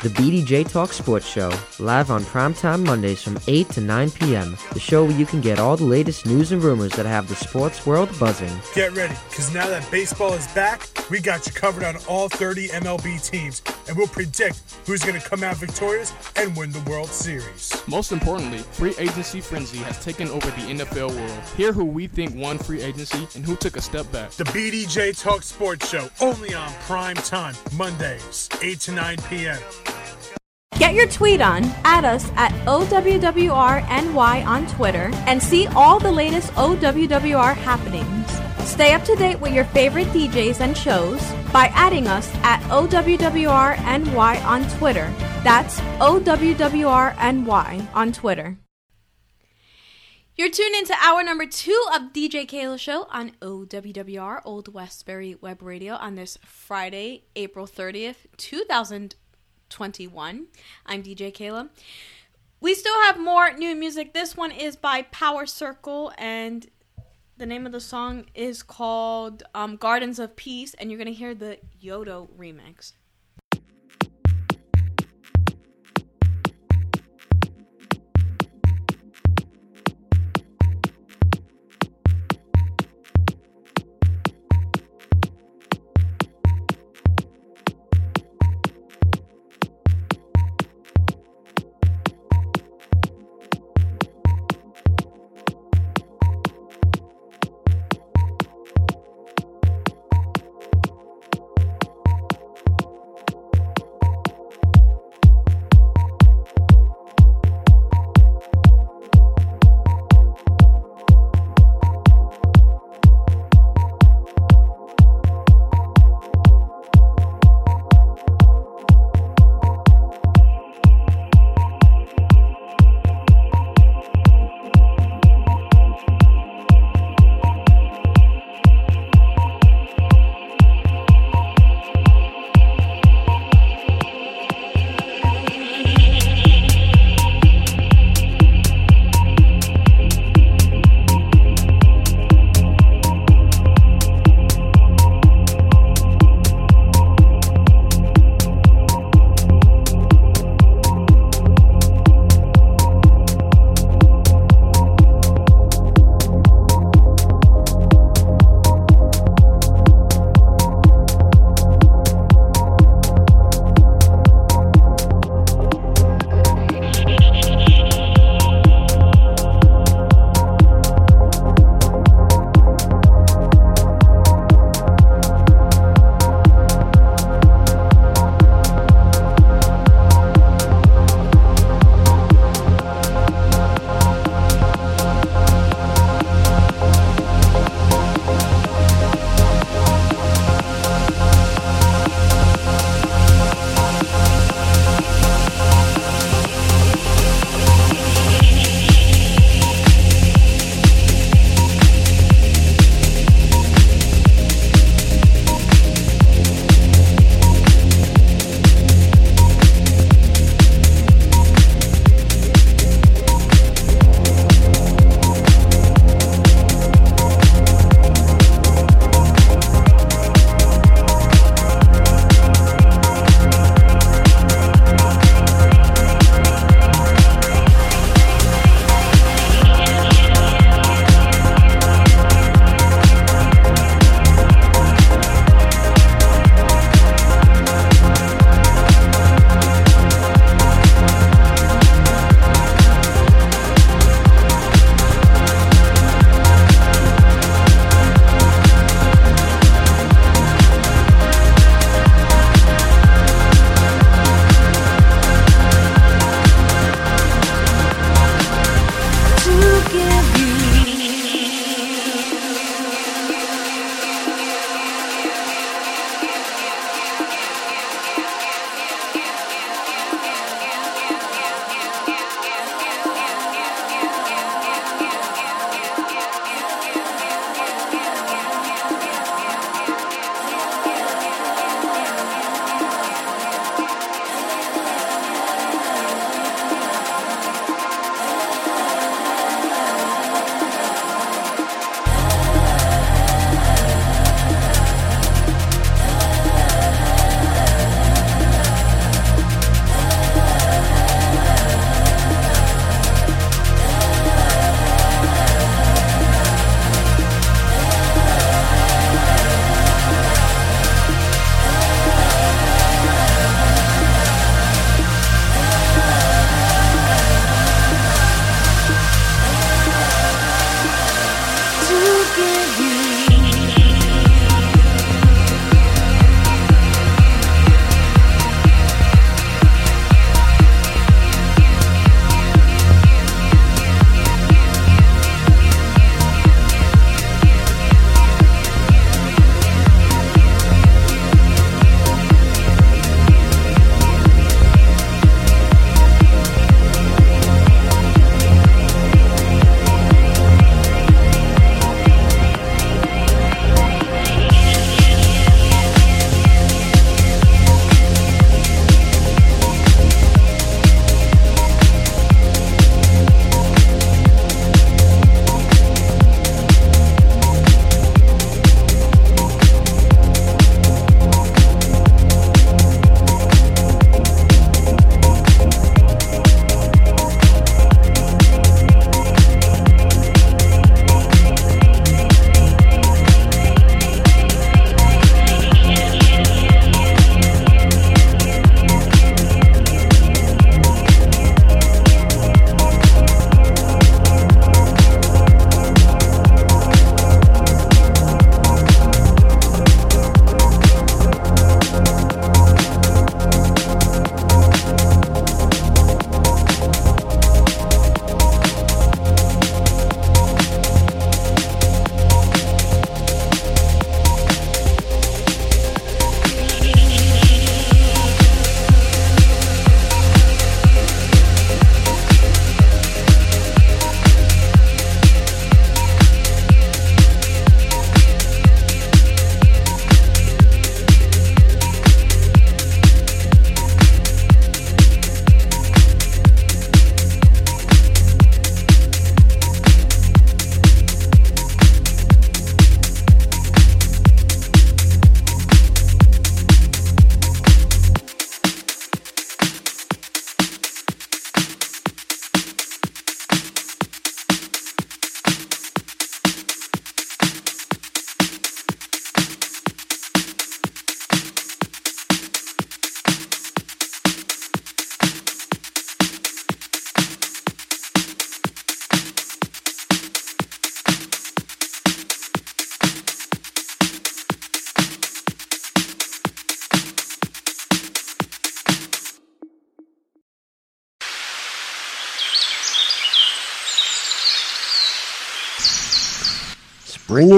The BDJ Talk Sports Show, live on primetime Mondays from 8 to 9 p.m. The show where you can get all the latest news and rumors that have the sports world buzzing. Get ready, because now that baseball is back, we got you covered on all 30 MLB teams, and we'll predict who's going to come out victorious and win the World Series. Most importantly, free agency frenzy has taken over the NFL world. Hear who we think won free agency and who took a step back. The BDJ Talk Sports Show, only on prime time, Mondays, 8 to 9 p.m. Get your tweet on, at us at OWWRNY on Twitter, and see all the latest OWWR happenings. Stay up to date with your favorite DJs and shows by adding us at OWWRNY on Twitter. That's OWWRNY on Twitter. You're tuned into hour number two of DJ Keila Show on OWWR, Old Westbury Web Radio, on this Friday, April 30th, 2021. I'm DJ Keila. We still have more new music. This one is by Power Circle, and the name of the song is called um, Gardens of Peace, and you're going to hear the Yodo remix.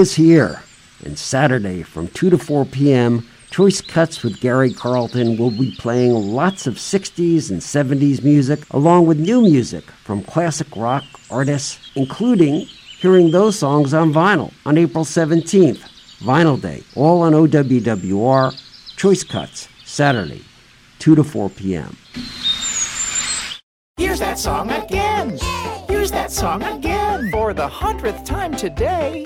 Is here, and Saturday from 2 to 4 p.m., Choice Cuts with Gary Carlton will be playing lots of 60s and 70s music, along with new music from classic rock artists, including hearing those songs on vinyl on April 17th, Vinyl Day, all on OWWR. Choice Cuts, Saturday, 2 to 4 p.m. Here's that song again. Here's that song again. For the hundredth time today.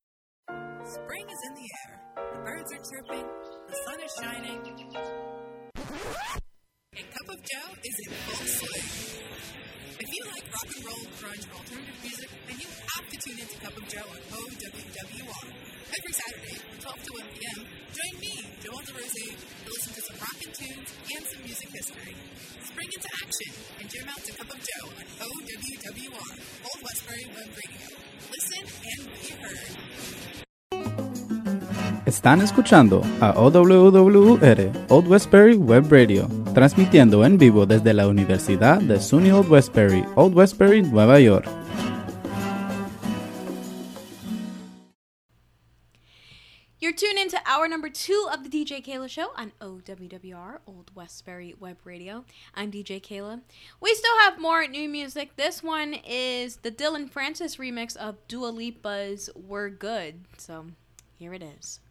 Joel DeRose, to listen to some rockin' tunes and some music history. Spring into action and jam out to Cup of Joe on OWWR, Old Westbury Web Radio. Listen and be heard. Están escuchando a OWWR Old Westbury Web Radio, transmitiendo en vivo desde la Universidad de SUNY Old Westbury, Old Westbury, Nueva York. You're tuned into hour number two of the DJ Keila Show on OWWR, Old Westbury Web Radio. I'm DJ Keila. We still have more new music. This one is the Dillon Francis remix of Dua Lipa's We're Good. So here it is.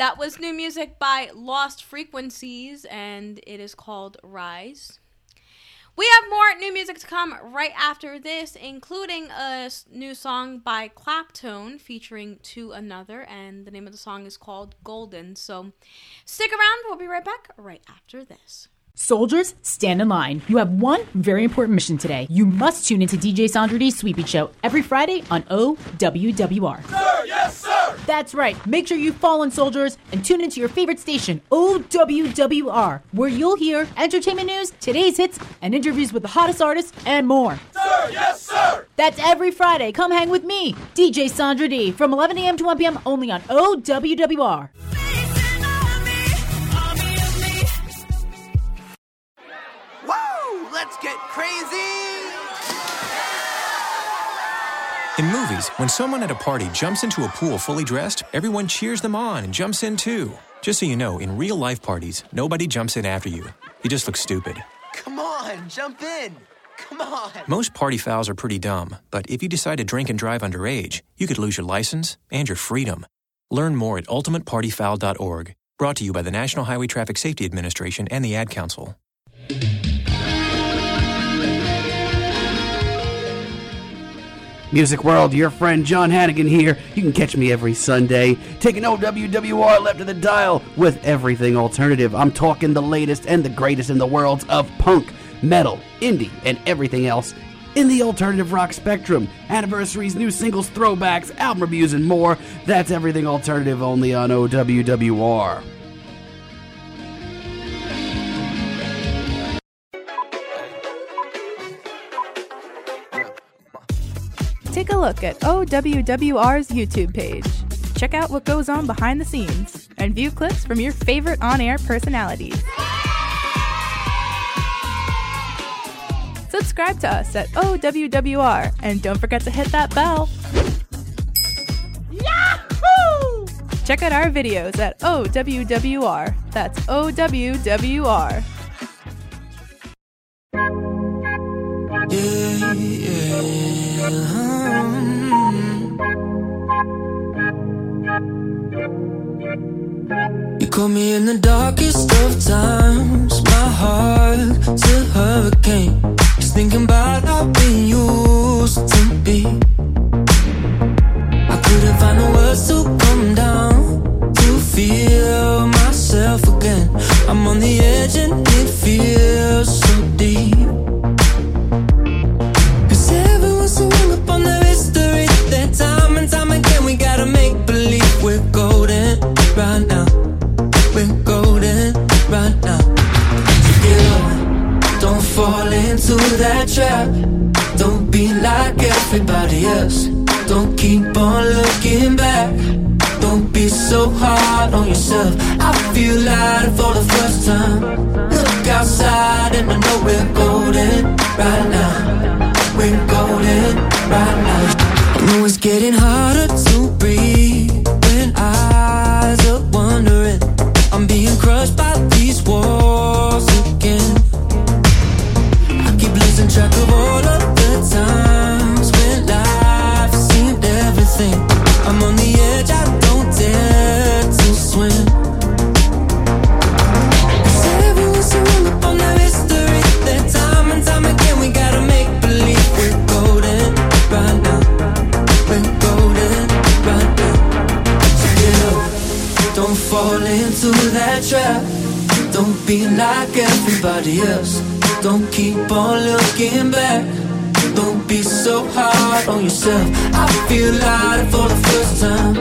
Was new music by Lost Frequencies, and it is called Rise. We have more new music to come right after this, including a new song by Claptone featuring Two Another, and the name of the song is called Golden. So stick around, we'll be right back right after this. Soldiers, stand in line. You have one very important mission today. You must tune into DJ Sandra D's Sweepy Show every Friday on OWWR. Sir, yes, sir! That's right. Make sure you fall in soldiers and tune into your favorite station, OWWR, where you'll hear entertainment news, today's hits, and interviews with the hottest artists and more. Sir, yes, sir! That's every Friday. Come hang with me, DJ Sandra D, from 11 a.m. to 1 p.m. only on OWWR. Let's get crazy! In movies, when someone at a party jumps into a pool fully dressed, everyone cheers them on and jumps in too. Just so you know, in real life parties, nobody jumps in after you. You just look stupid. Come on, jump in! Come on! Most party fouls are pretty dumb, but if you decide to drink and drive underage, you could lose your license and your freedom. Learn more at ultimatepartyfoul.org. Brought to you by the National Highway Traffic Safety Administration and the Ad Council. Music World, your friend John Hannigan here. You can catch me every Sunday, taking OWWR left of the dial with everything alternative. I'm talking the latest and the greatest in the worlds of punk, metal, indie, and everything else in the alternative rock spectrum. Anniversaries, new singles, throwbacks, album reviews, and more. That's everything alternative only on OWWR. Take a look at OWWR's YouTube page. Check out what goes on behind the scenes and view clips from your favorite on air personalities. Subscribe to us at OWWR and don't forget to hit that bell. Yahoo! Check out our videos at OWWR. That's OWWR. Yeah, yeah. You caught me in the darkest of times. My heart's a hurricane. Just thinking about how we used to be. I couldn't find the words to come down to feel myself again. I'm on the edge and it feels so deep. Right now. We're golden right now. Don't fall into that trap. Don't be like everybody else. Don't keep on looking back. Don't be so hard on yourself. I feel light for the first time. Look outside and I know we're golden right now. We're golden right now. I know it's getting harder to breathe are wandering. I'm being crushed by these walls be like everybody else. Don't keep on looking back. Don't be so hard on yourself. I feel light for the first time.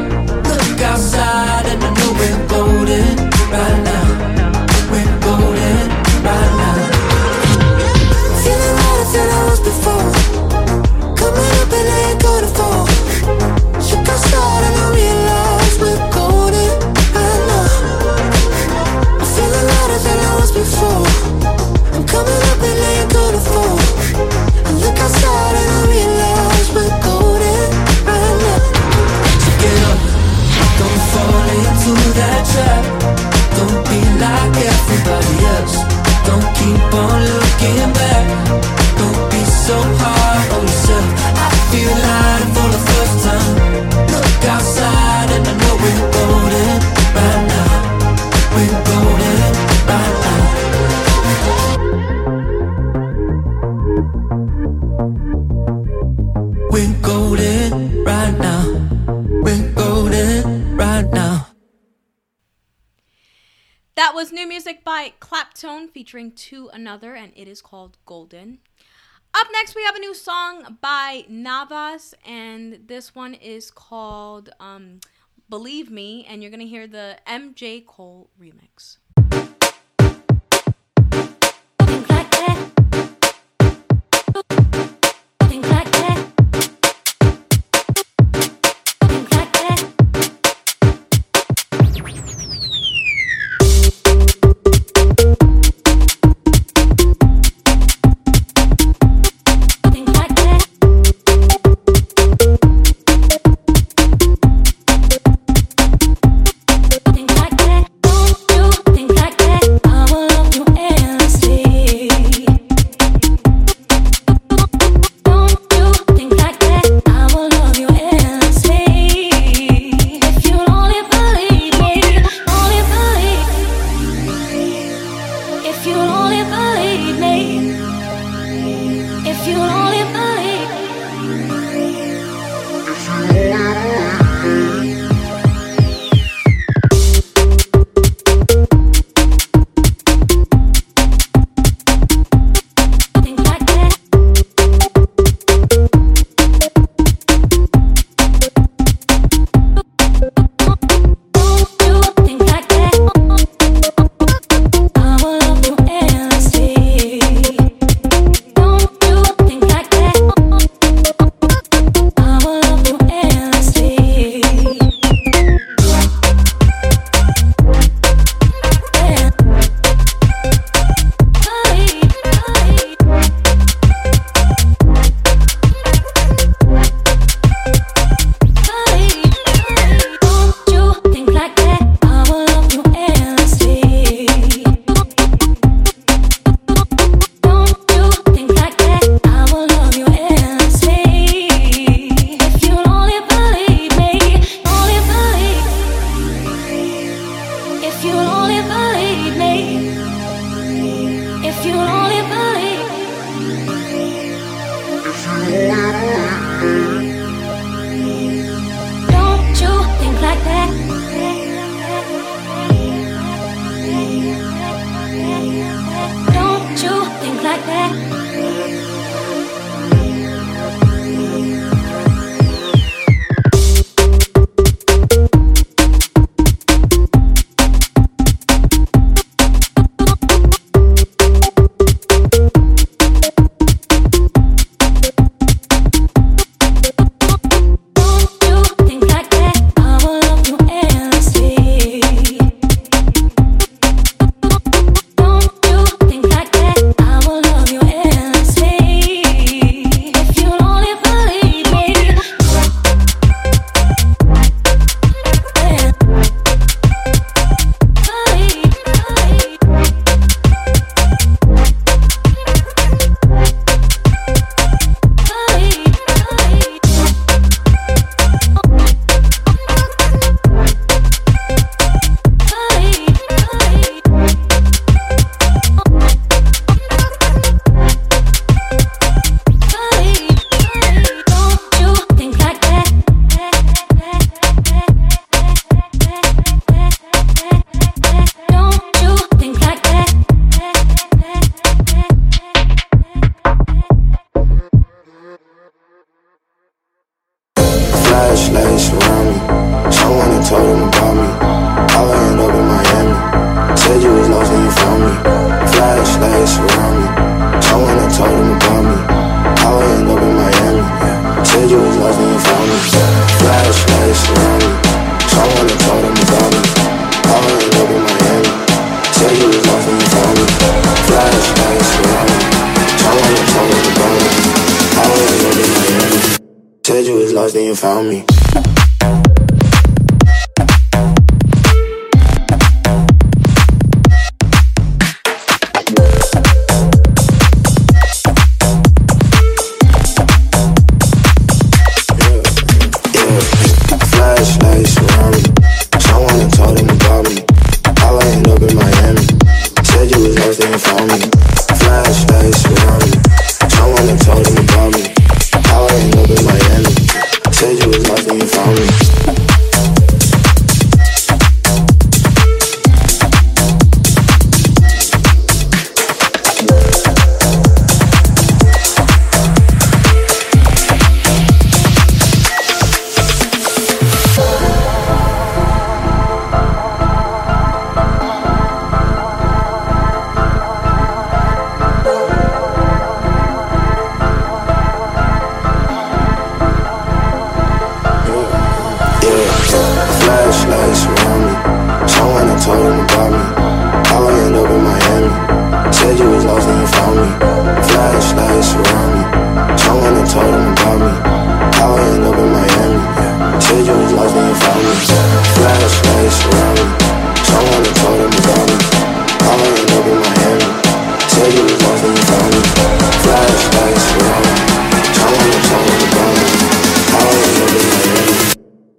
Look outside and I know we're golden right now. We're golden right now. Feeling lighter than I was before. Coming up and I ain't gonna fall. Don't be like everybody else. Don't keep on looking back. Don't be so hard on yourself. I feel alive for the first time. was new music by Claptone featuring Two Another, and it is called Golden. Up next, we have a new song by Navos, and this one is called um, Believe Me, and you're going to hear the MJ Cole remix.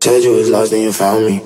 Said you was lost and you found me.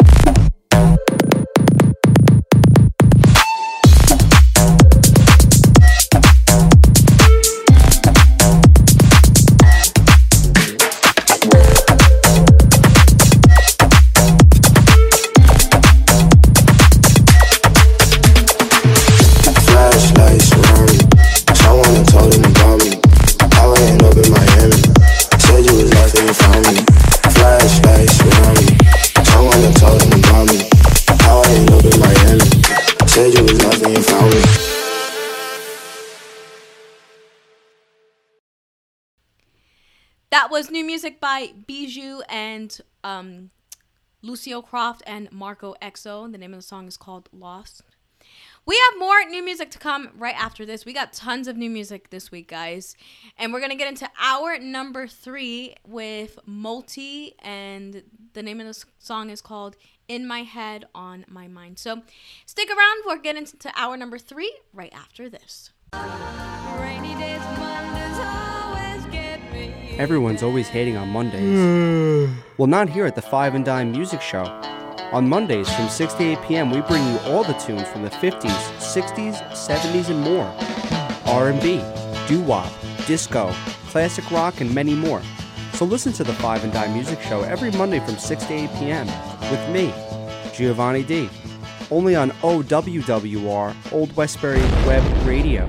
Was new music by Bijou and um, Lucio Croft and Marco Exo. The name of the song is called Lost. We have more new music to come right after this. We got tons of new music this week, guys. And we're going to get into hour number three with Multi. And the name of the song is called In My Head, On My Mind. So stick around. We're getting into hour number three right after this. Everyone's always hating on Mondays. well, not here at the Five and Dime Music Show. On Mondays from 6 to 8 p.m., we bring you all the tunes from the 50s, 60s, 70s, and more. R&B, doo-wop, disco, classic rock, and many more. So listen to the Five and Dime Music Show every Monday from 6 to 8 p.m. with me, Giovanni D. Only on OWWR, Old Westbury Web Radio.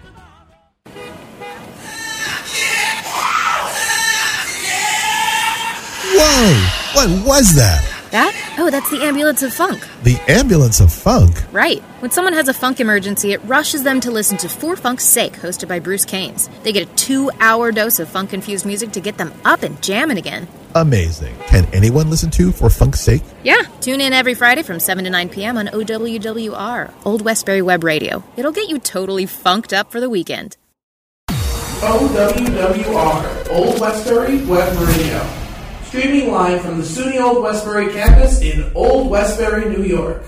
Whoa! What was that? That? Oh, that's the ambulance of funk. The ambulance of funk. Right. When someone has a funk emergency, it rushes them to listen to For Funk's Sake, hosted by Bruce Canes. They get a two hour dose of funk infused music to get them up and jamming again. Amazing. Can anyone listen to for funk's sake? Yeah. Tune in every Friday from 7 to 9 p.m. on OWWR, Old Westbury Web Radio. It'll get you totally funked up for the weekend. OWWR, Old Westbury Web Radio. Streaming live from the SUNY Old Westbury campus in Old Westbury, New York.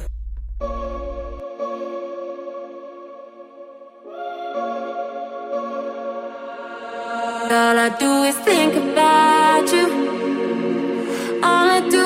All I do is think about you. All I do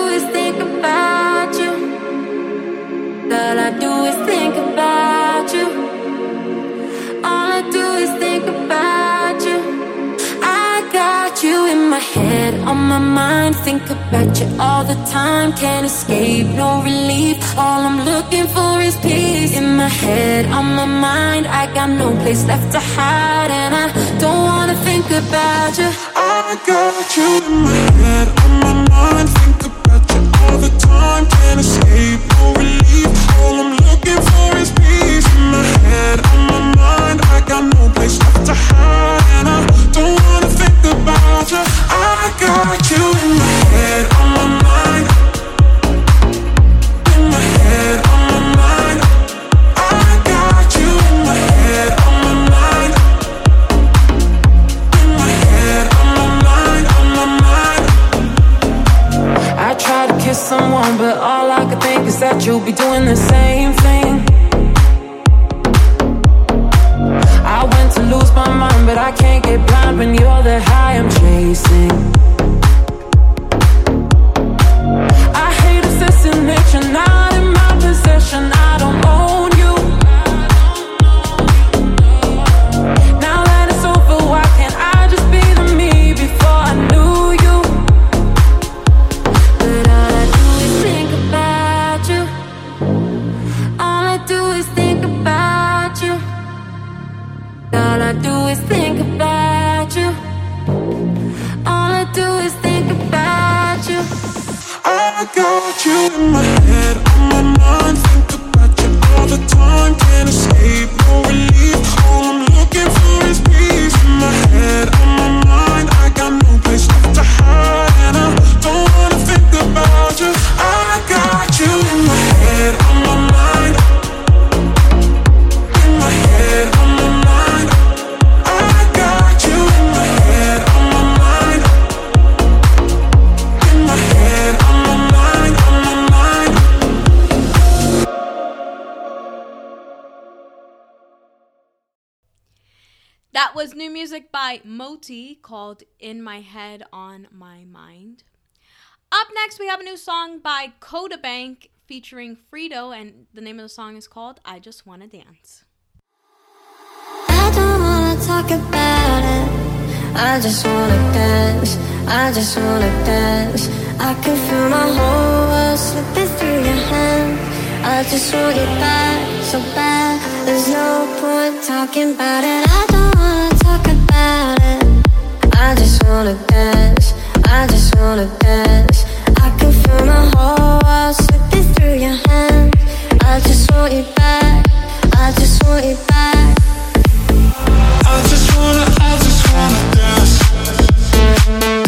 head, on my mind. Think about you all the time. Can't escape, no relief. All I'm looking for is peace. In my head, on my mind. I got no place left to hide, and I don't wanna think about you. I got you in my head, on my mind. Think about you all the time. Can't escape, no relief. All I'm looking for is peace. In my head, on my mind. I got no place left to hide, and I don't wanna think about you. I got you in my head, on my mind. In my head, on my mind. I got you in my head, on my mind. In my head, on my mind, on my mind. I try to kiss someone, but all I could think is that you'll be doing the same thing. Lose my mind, but I can't get blind when you're the high I'm chasing. I hate assassination, not in my possession. I don't own you in my head, on my mind Think about you all the time. Can't escape, All I'm looking for is peace In my head, on my mind I got no place left to hide. And I don't wanna think about you. I got you in my head, on my mind That was new music by Moti called In My Head on My Mind. Up next, we have a new song by Coda Bank featuring Frito, and the name of the song is called I Just Wanna Dance. I don't wanna talk about it. I just wanna dance. I just wanna dance. I can feel my whole world slipping through your hand. I just want you back so bad. There's no point talking about it. I don't wanna talk about it. I just wanna dance. I just wanna dance. I can feel my slipping through your hand. I just want you back. I just want you back. I just wanna, I just wanna dance.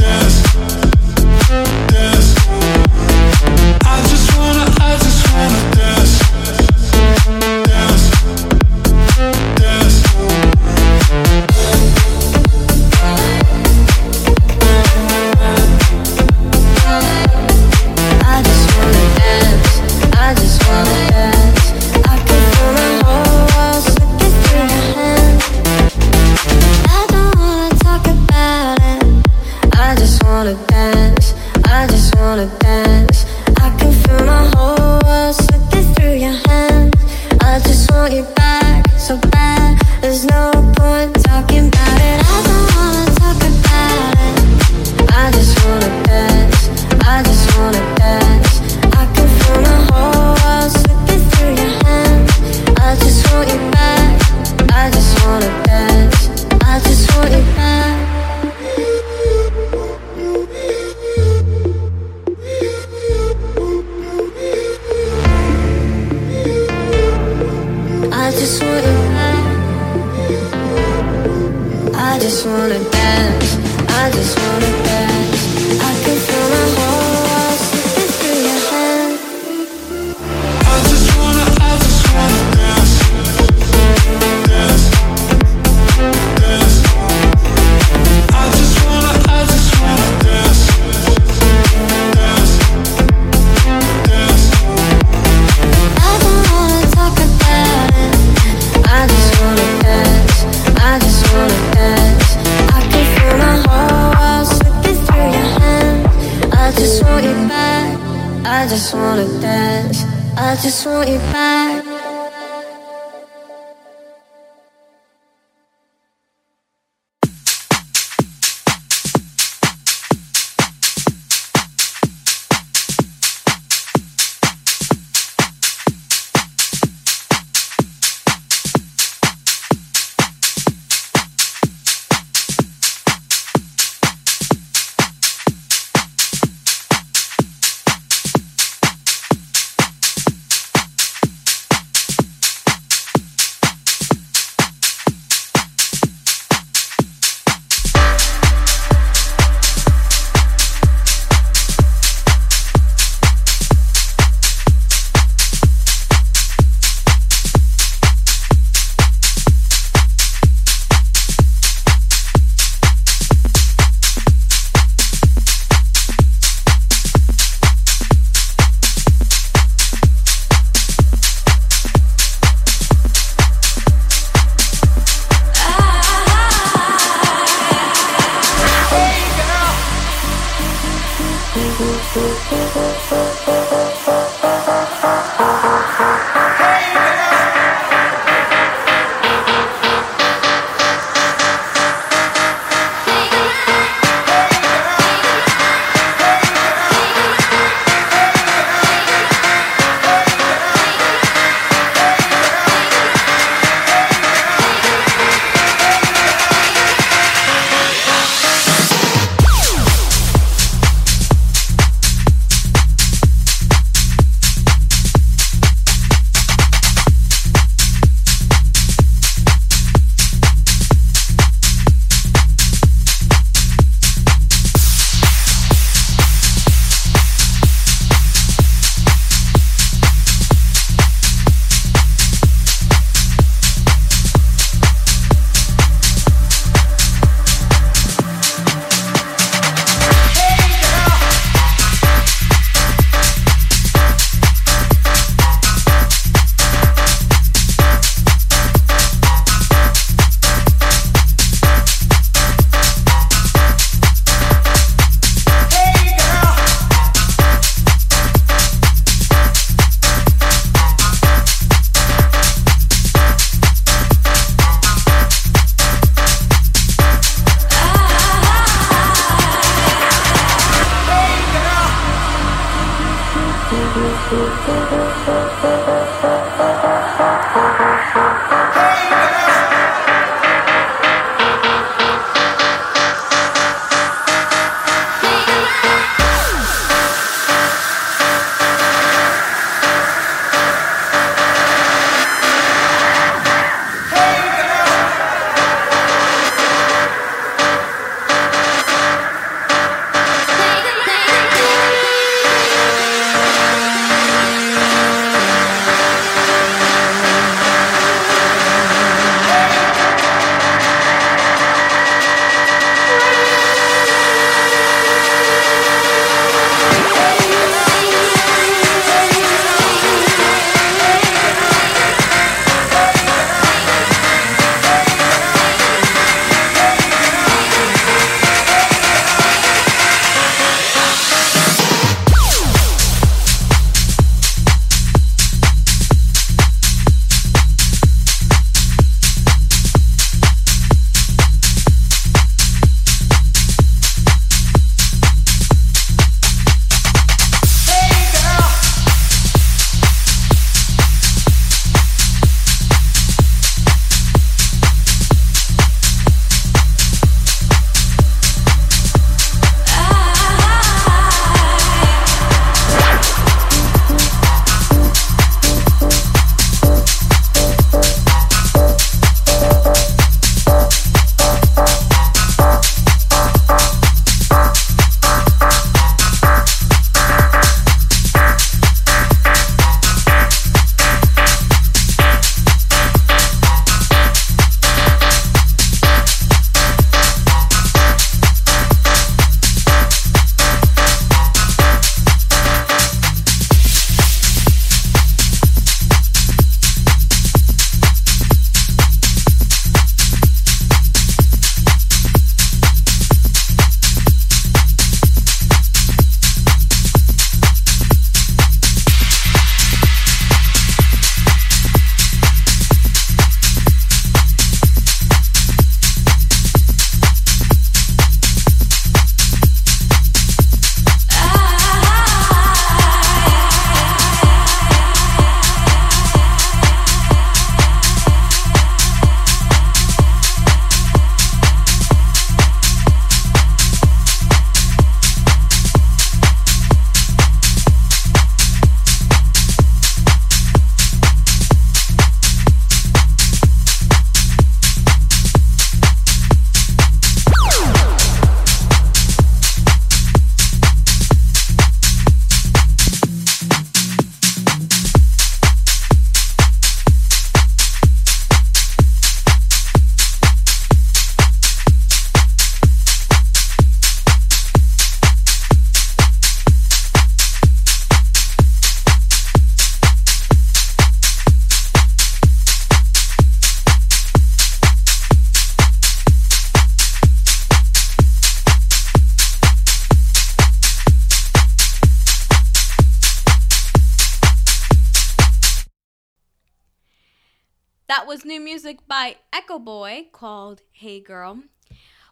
Girl.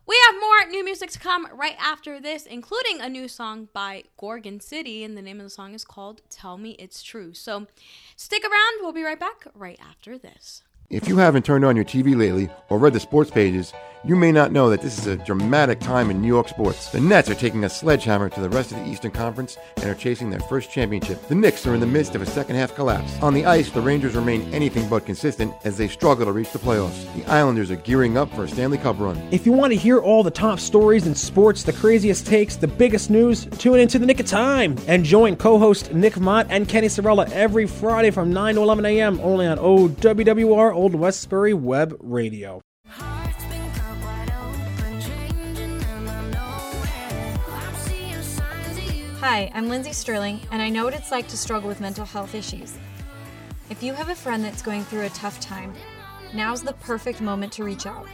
We have more new music to come right after this, including a new song by Gorgon City, and the name of the song is called Tell Me It's True. So stick around, we'll be right back right after this. If you haven't turned on your TV lately or read the sports pages, you may not know that this is a dramatic time in New York sports. The Nets are taking a sledgehammer to the rest of the Eastern Conference and are chasing their first championship. The Knicks are in the midst of a second half collapse. On the ice, the Rangers remain anything but consistent as they struggle to reach the playoffs. The Islanders are gearing up for a Stanley Cup run. If you want to hear all the top stories in sports, the craziest takes, the biggest news, tune into the Nick of Time and join co-host Nick Mott and Kenny Sorella every Friday from 9 to 11 a.m. only on OWWR Old Westbury Web Radio. Hi, I'm Lindsey Stirling, and I know what it's like to struggle with mental health issues. If you have a friend that's going through a tough time, now's the perfect moment to reach out.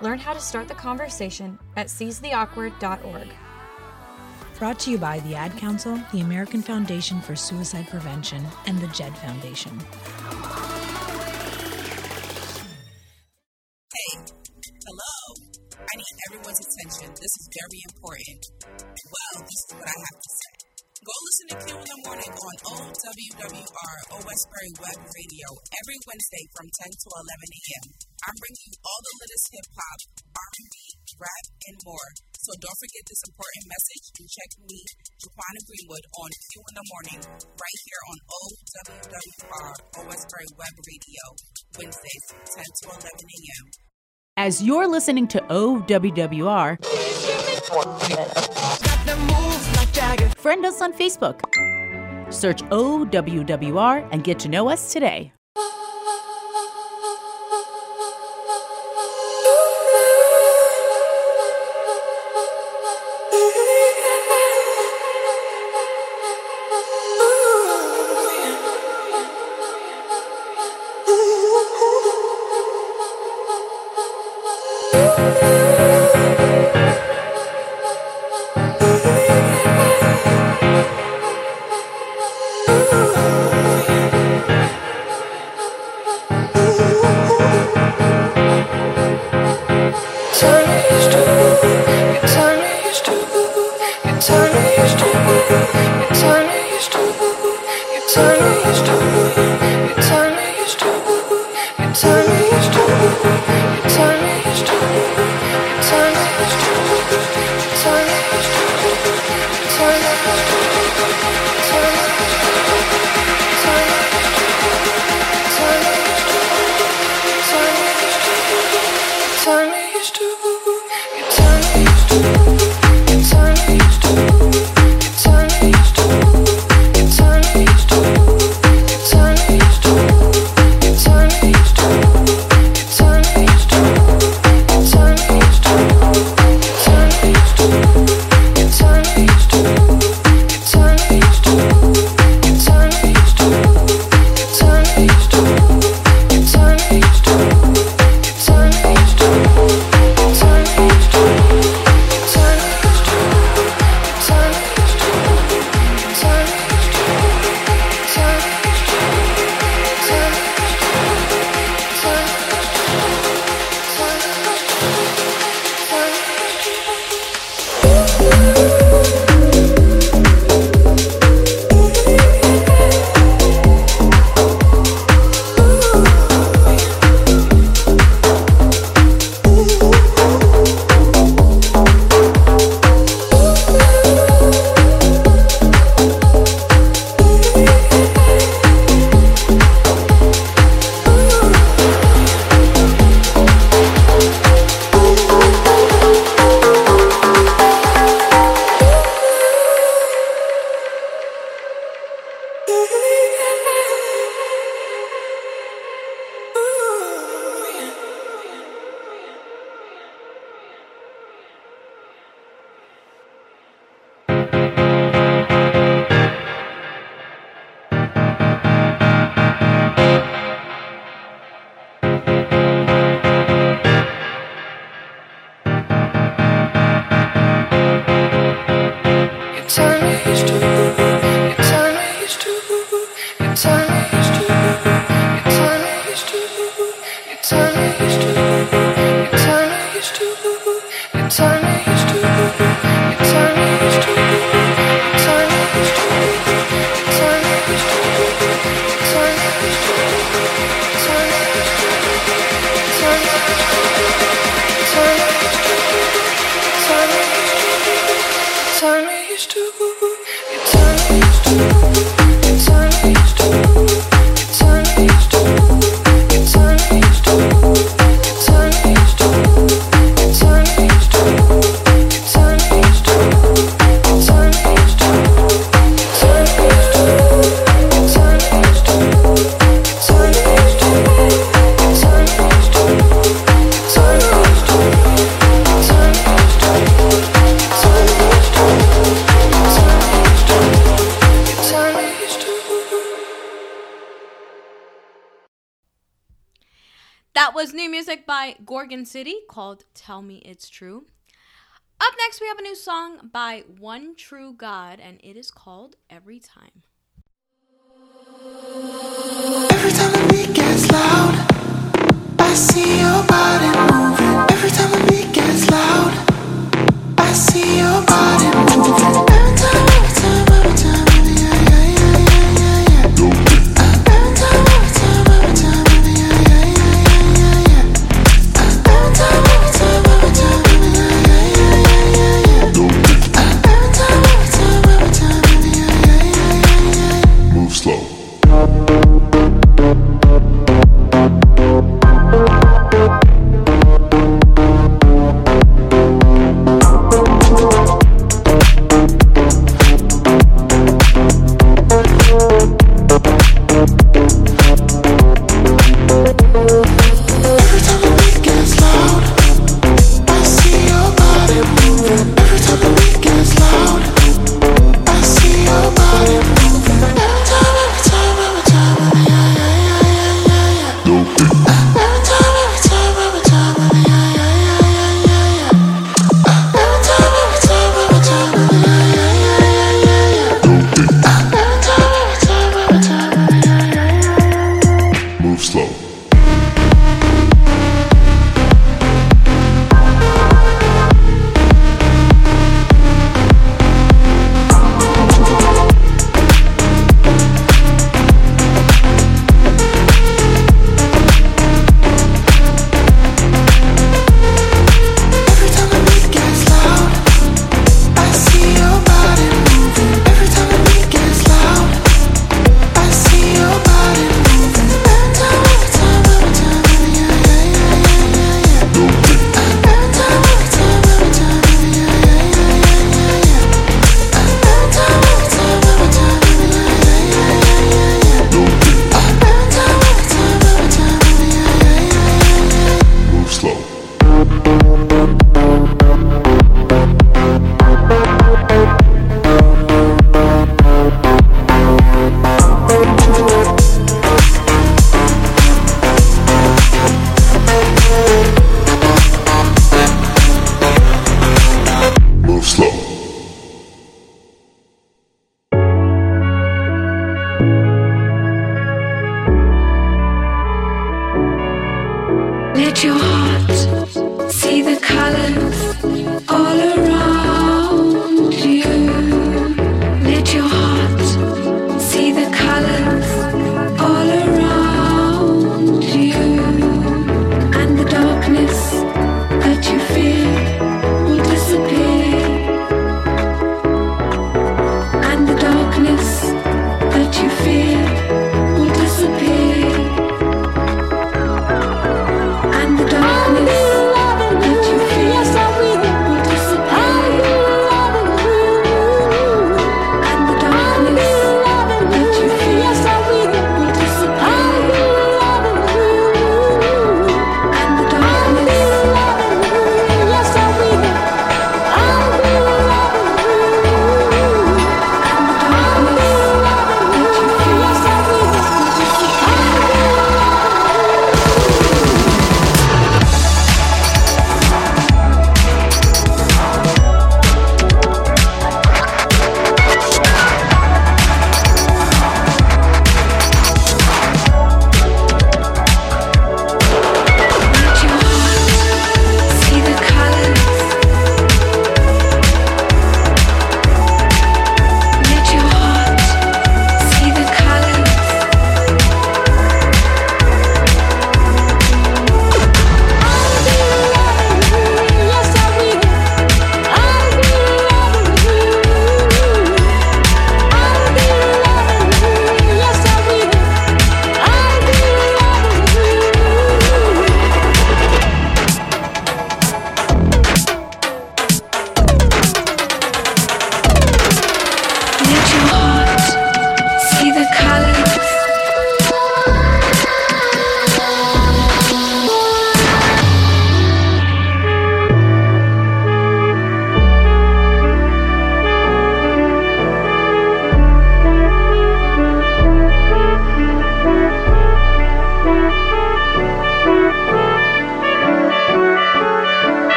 Learn how to start the conversation at seizetheawkward.org. Brought to you by the Ad Council, the American Foundation for Suicide Prevention, and the JED Foundation. Hey. Need everyone's attention. This is very important. Well, this is what I have to say. Go listen to Q in the morning on OWWR, Westbury Web Radio, every Wednesday from 10 to 11 a.m. I'm bringing you all the latest hip hop, R&B, rap, and more. So don't forget this important message and check me, Jaquana Greenwood, on Q in the morning, right here on OWWR, Westbury Web Radio, Wednesdays, 10 to 11 a.m. As you're listening to OWWR, friend us on Facebook. Search OWWR and get to know us today. Música Gorgon City called Tell Me It's True. Up next, we have a new song by One True God, and it is called Every Time. Every time the beat gets loud, I see your body moving.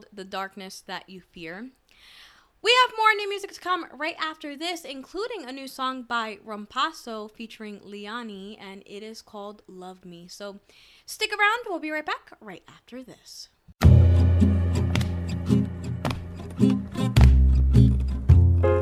Called The Darkness That You Fear. We have more new music to come right after this, including a new song by Rompasso featuring Liani, and it is called Love Me. So stick around, we'll be right back right after this.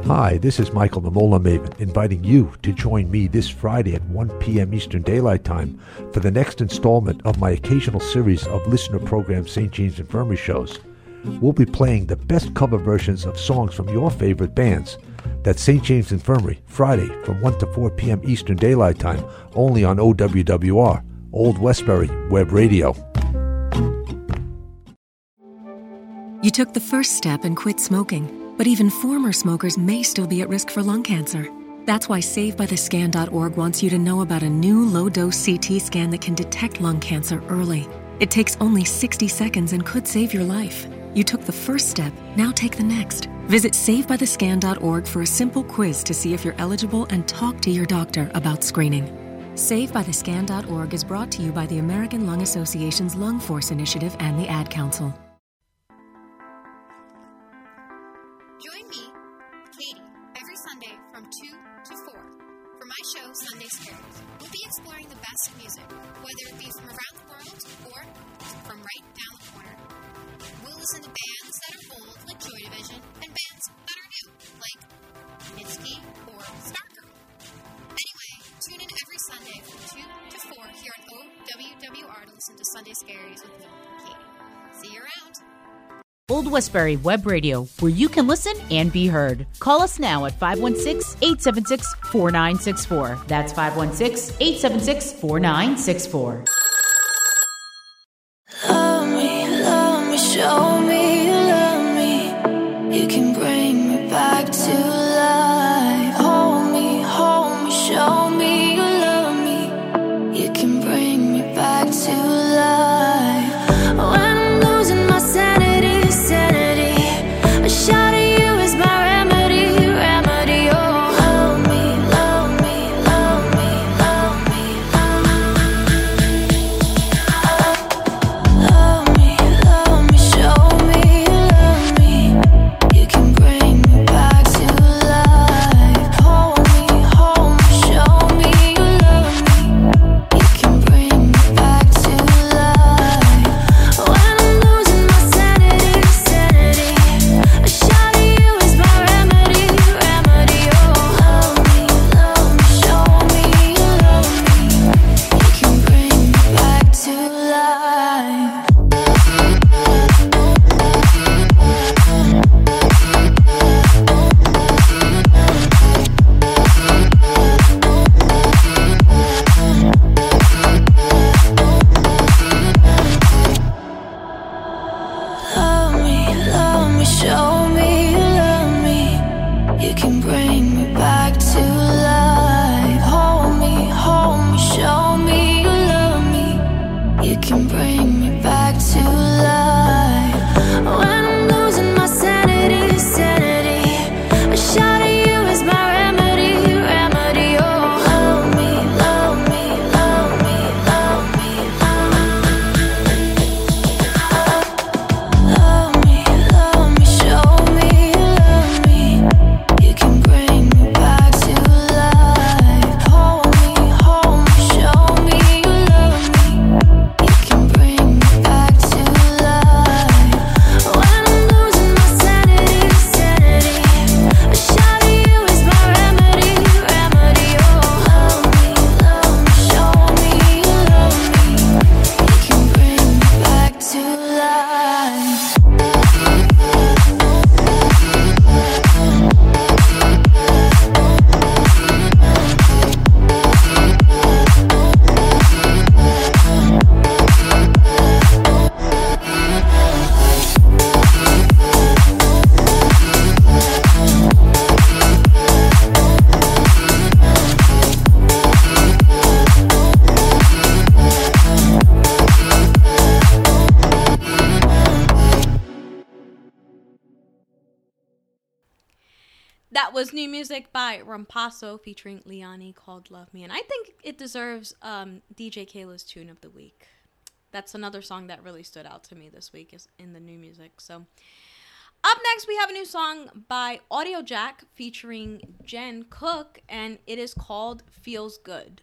Hi, this is Michael the Mola Maven, inviting you to join me this Friday at 1 p.m. Eastern Daylight Time for the next installment of my occasional series of listener program St. James Infirmary shows. We'll be playing the best cover versions of songs from your favorite bands. That's St. James Infirmary, Friday from 1 to 4 p.m. Eastern Daylight Time, only on OWWR, Old Westbury Web Radio. You took the first step and quit smoking, but even former smokers may still be at risk for lung cancer. That's why SaveByTheScan.org wants you to know about a new low dose CT scan that can detect lung cancer early. It takes only 60 seconds and could save your life. You took the first step, now take the next. Visit SaveByTheScan.org for a simple quiz to see if you're eligible and talk to your doctor about screening. SaveByTheScan.org is brought to you by the American Lung Association's Lung Force Initiative and the Ad Council. Web Radio, where you can listen and be heard. Call us now at 516 876 4964. That's 516 876 4964. By Rompasso featuring Liani called Love Me. And I think it deserves um, DJ Keila's tune of the week. That's another song that really stood out to me this week is in the new music. So up next we have a new song by Audio Jack featuring Jem Cooke and it is called Feels Good.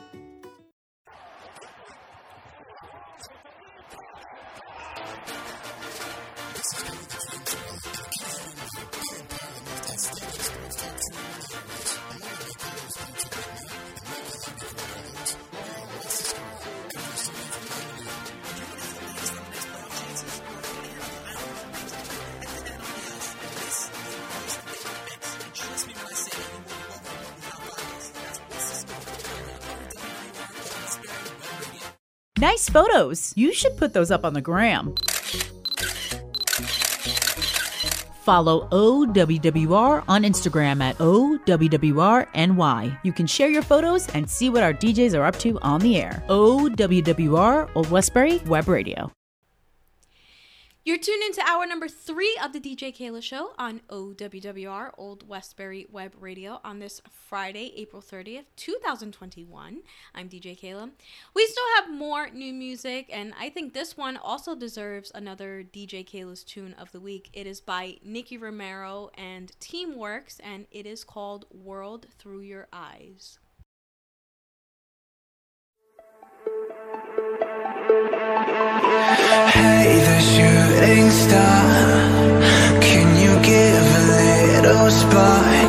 Photos. You should put those up on the gram. Follow OWWR on Instagram at OWWRNY. You can share your photos and see what our DJs are up to on the air. OWWR Old Westbury Web Radio. You're tuned into hour number three of the DJ Keila Show on OWWR, Old Westbury Web Radio, on this Friday, April 30th, 2021. I'm DJ Keila. We still have more new music, and I think this one also deserves another DJ Keila's tune of the week. It is by Nicky Romero and Teamworks, and it is called World Through Your Eyes. Hey, shooting star. Can you give a little spark?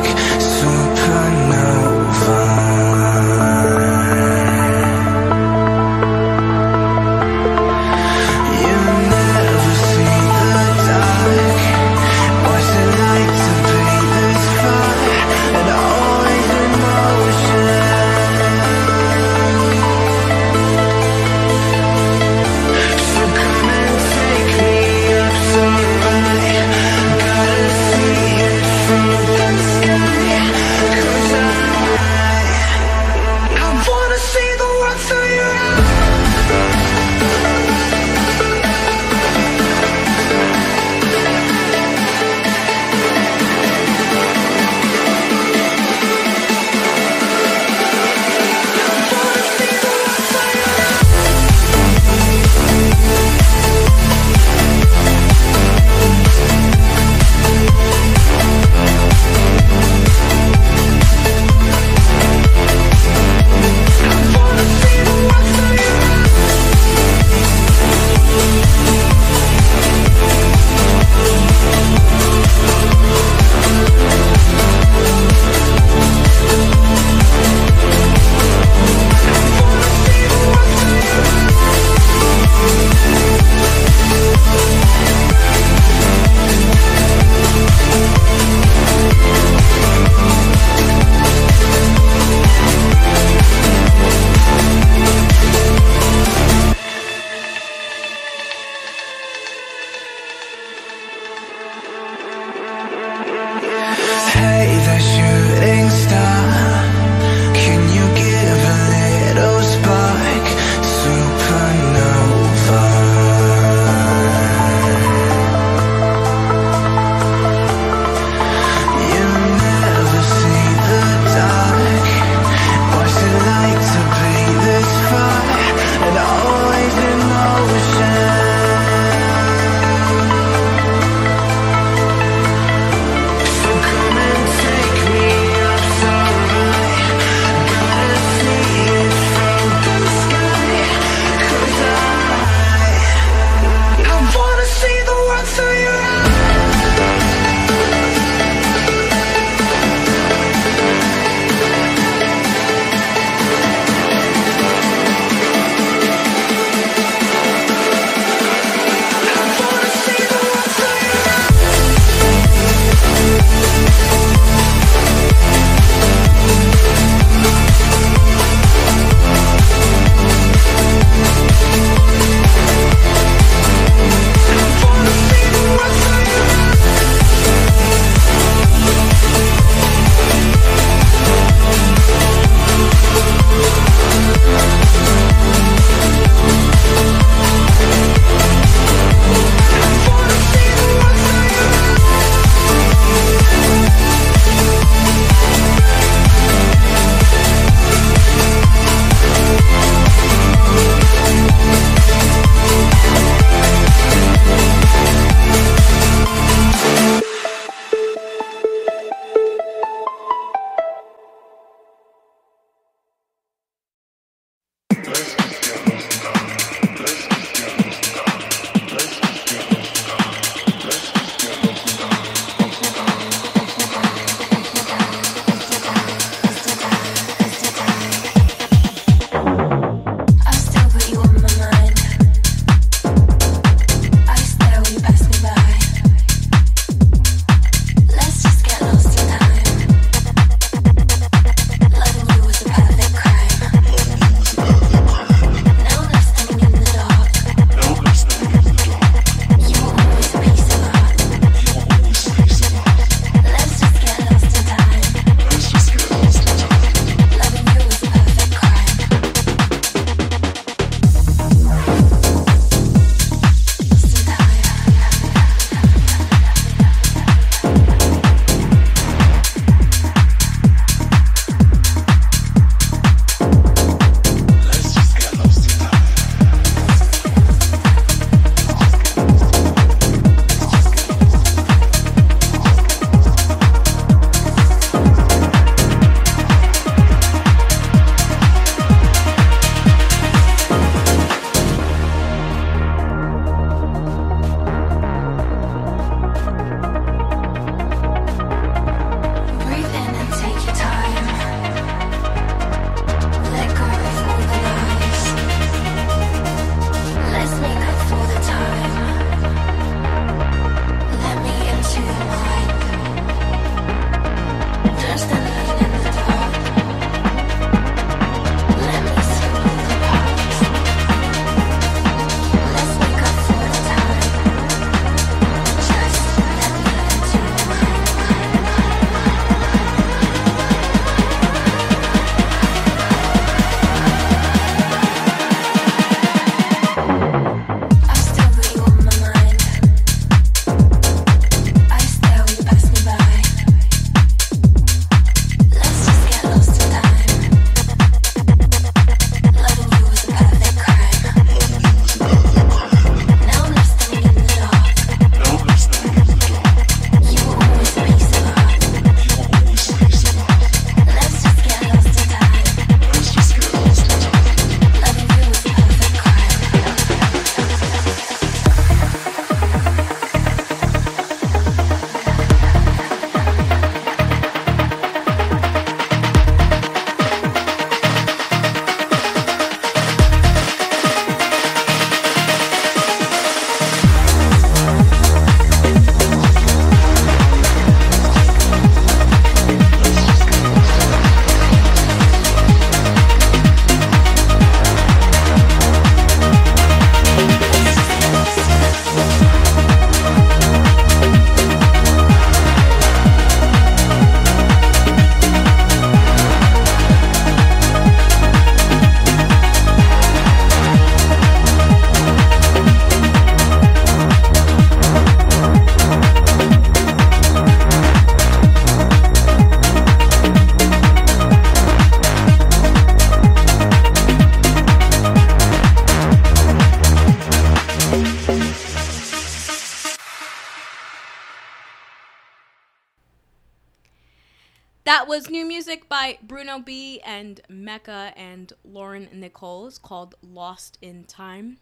And Mecca and Lauren Nichols called Lost in Time.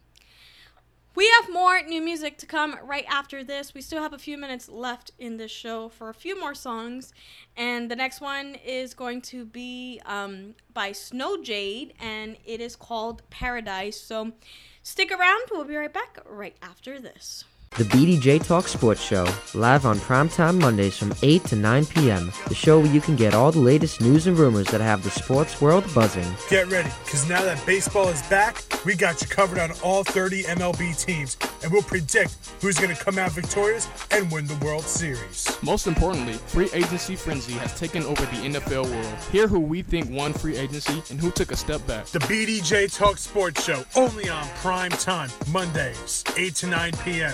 We have more new music to come right after this. We still have a few minutes left in this show for a few more songs. And the next one is going to be um, by Snow Jade, and it is called Paradise. So stick around. We'll be right back right after this. The BDJ Talk Sports Show, live on primetime Mondays from 8 to 9 p.m. The show where you can get all the latest news and rumors that have the sports world buzzing. Get ready, because now that baseball is back, we got you covered on all 30 MLB teams, and we'll predict who's going to come out victorious and win the World Series. Most importantly, free agency frenzy has taken over the NFL world. Hear who we think won free agency and who took a step back. The BDJ Talk Sports Show, only on prime time, Mondays, 8 to 9 p.m.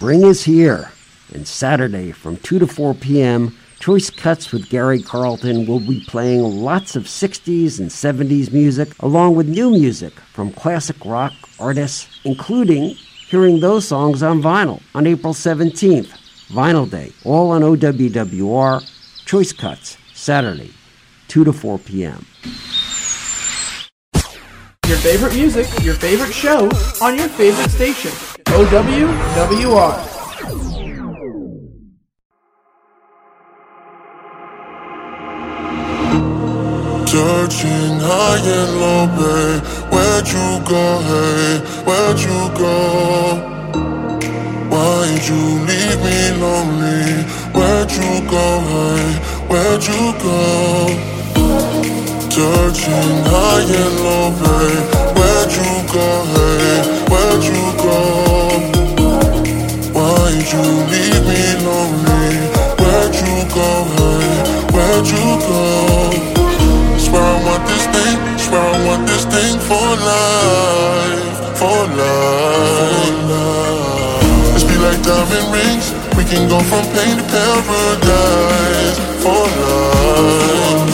Spring is here, and Saturday from 2 to 4 p.m., Choice Cuts with Gary Carlton will be playing lots of 60s and 70s music, along with new music from classic rock artists, including hearing those songs on vinyl on April 17th, Vinyl Day, all on OWWR. Choice Cuts, Saturday, 2 to 4 p.m. Your favorite music, your favorite show on your favorite station. OWWR. Searching high and low, babe. Where'd you go, hey? Where'd you go? Why'd you leave me lonely? Where'd you go, hey? Where'd you go? Searching high and low, babe. Where'd you go, hey? Where'd you go? Why'd you leave me lonely? Where'd you go, hey? Where'd you go? Swear I want this thing, swear I want this thing for life, for life. Let's be like diamond rings, we can go from pain to paradise, for life.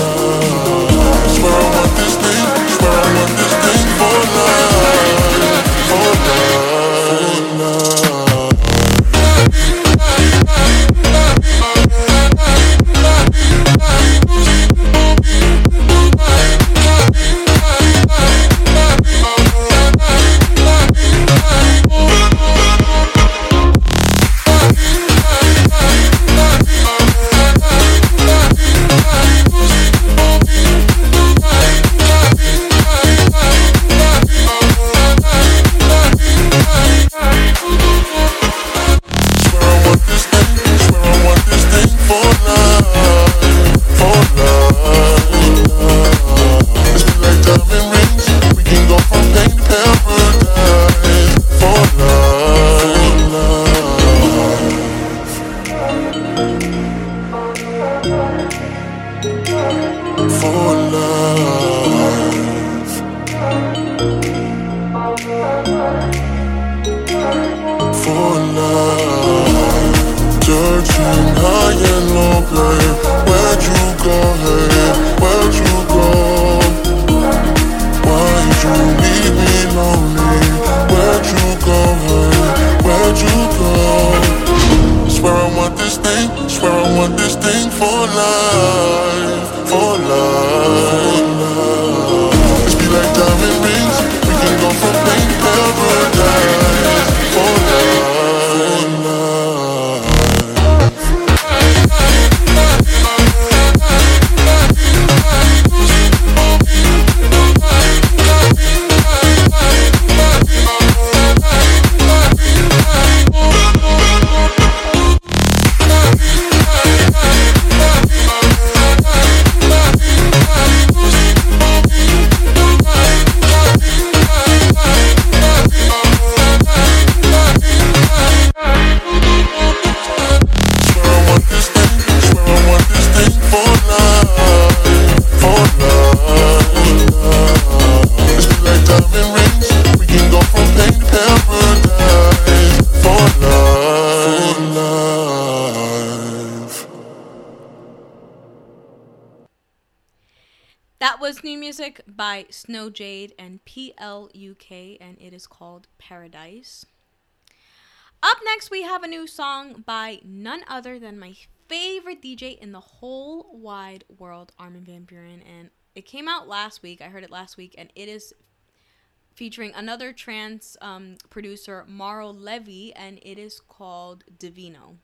Bye. Snow Jade and PLUK, and it is called Paradise. Up next, we have a new song by none other than my favorite DJ in the whole wide world, Armin Van Buuren, and it came out last week. I heard it last week, and it is featuring another trance um, producer, Mauro Levy, and it is called Divino.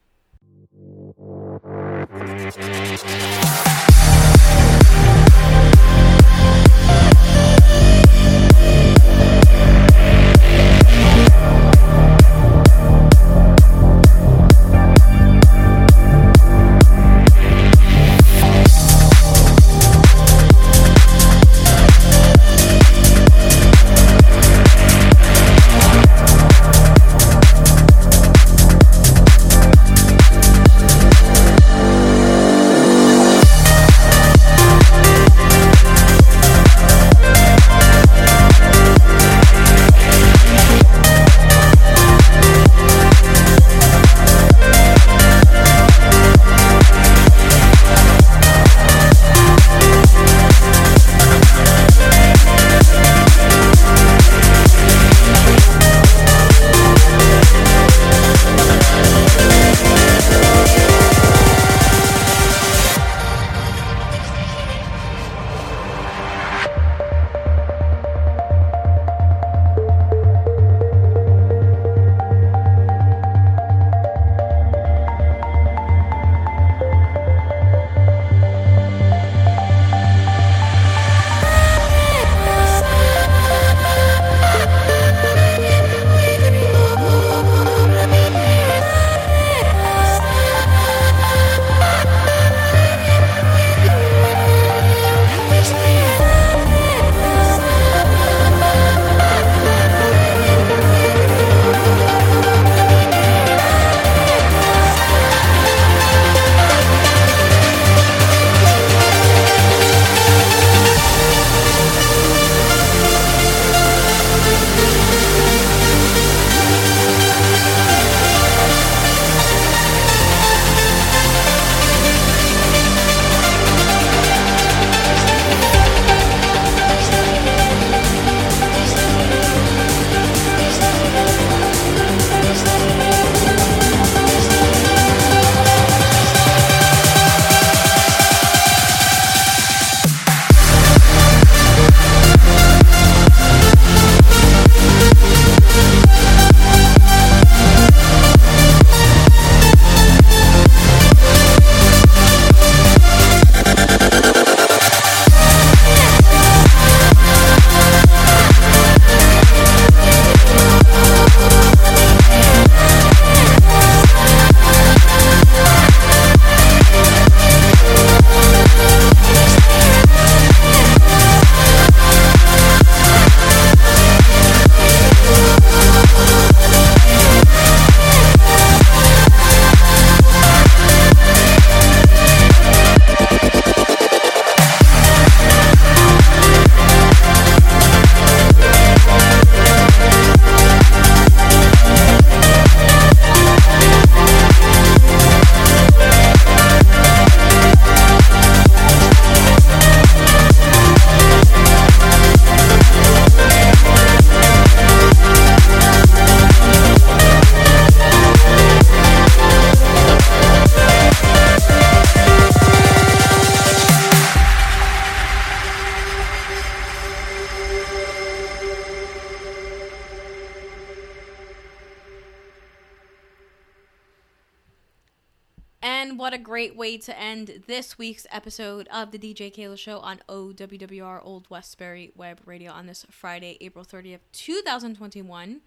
This week's episode of the DJ Keila Show on OWWR Old Westbury Web Radio on this Friday, April 30th, 2021.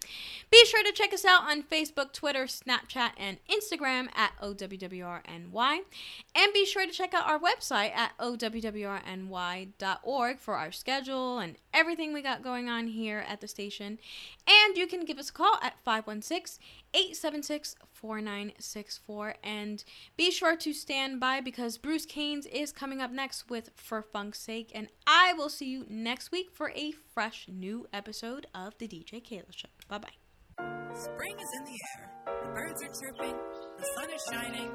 Be sure to check us out on Facebook, Twitter, Snapchat, and Instagram at OWWRNY. And be sure to check out our website at OWWRNY.org for our schedule and everything we got going on here at the station. And you can give us a call at 516 876 4964. And be sure to stand by because Bruce Keynes is coming up next with For Funk's Sake. And I will see you next week for a fresh new episode of The DJ Keila Show. Bye bye. Spring is in the air. The birds are chirping. The sun is shining.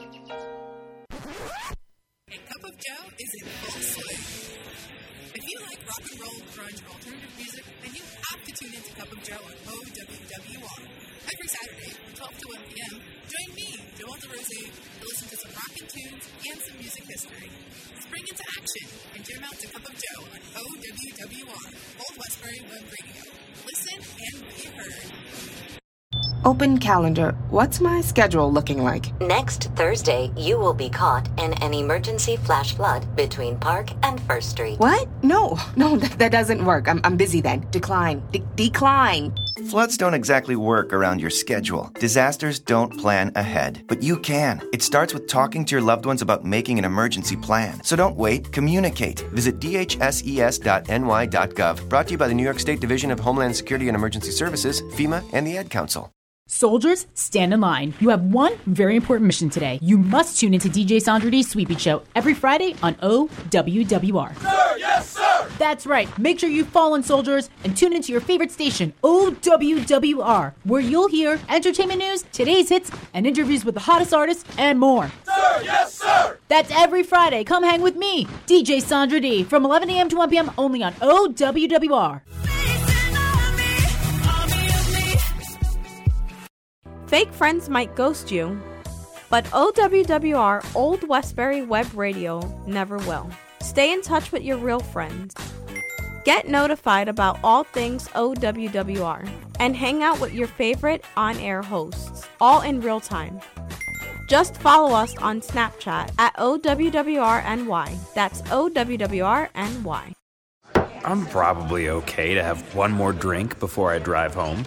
A cup of joe is in full swing. If you like rock and roll, grunge, alternative music, then you have to tune into Cup of Joe on OWWR. Every Saturday from 12 to 1 p.m., join me, Joel DeRose, to listen to some rockin' tunes and some music history. Spring into action and jam out to Cup of Joe on OWWR, Old Westbury Web Radio. Listen and be heard. Open calendar. What's my schedule looking like? Next Thursday, you will be caught in an emergency flash flood between Park and First Street. What? No, no, that, that doesn't work. I'm, I'm busy then. Decline. De- decline. Floods don't exactly work around your schedule. Disasters don't plan ahead, but you can. It starts with talking to your loved ones about making an emergency plan. So don't wait, communicate. Visit dhses.ny.gov. Brought to you by the New York State Division of Homeland Security and Emergency Services, FEMA, and the Ad Council. Soldiers, stand in line. You have one very important mission today. You must tune into DJ Sandra D's Sweepy Show every Friday on OWWR. Sir, yes, sir! That's right. Make sure you fall in soldiers and tune into your favorite station, OWWR, where you'll hear entertainment news, today's hits, and interviews with the hottest artists and more. Sir, yes, sir! That's every Friday. Come hang with me, DJ Sandra D, from 11 a.m. to 1 p.m. only on OWWR. Fake friends might ghost you, but OWWR Old Westbury Web Radio never will. Stay in touch with your real friends. Get notified about all things OWWR and hang out with your favorite on air hosts, all in real time. Just follow us on Snapchat at OWWRNY. That's OWWRNY. I'm probably okay to have one more drink before I drive home.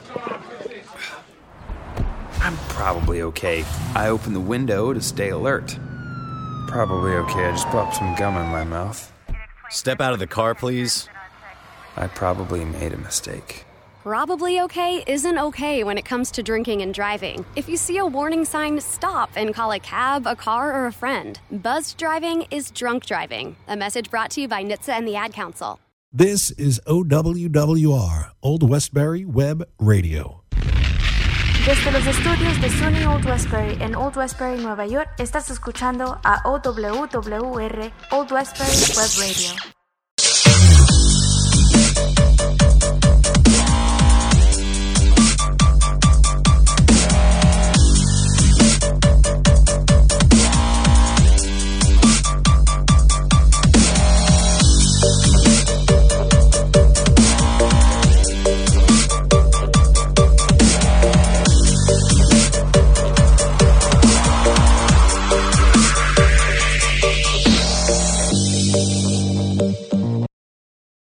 I'm probably okay. I open the window to stay alert. Probably okay. I just popped some gum in my mouth. Step out of the car, please. I probably made a mistake. Probably okay isn't okay when it comes to drinking and driving. If you see a warning sign, stop and call a cab, a car, or a friend. Buzzed driving is drunk driving. A message brought to you by NHTSA and the Ad Council. This is OWWR, Old Westbury Web Radio. Desde los estudios de SUNY Old Westbury en Old Westbury, Nueva York, estás escuchando a OWWR Old Westbury Web Radio.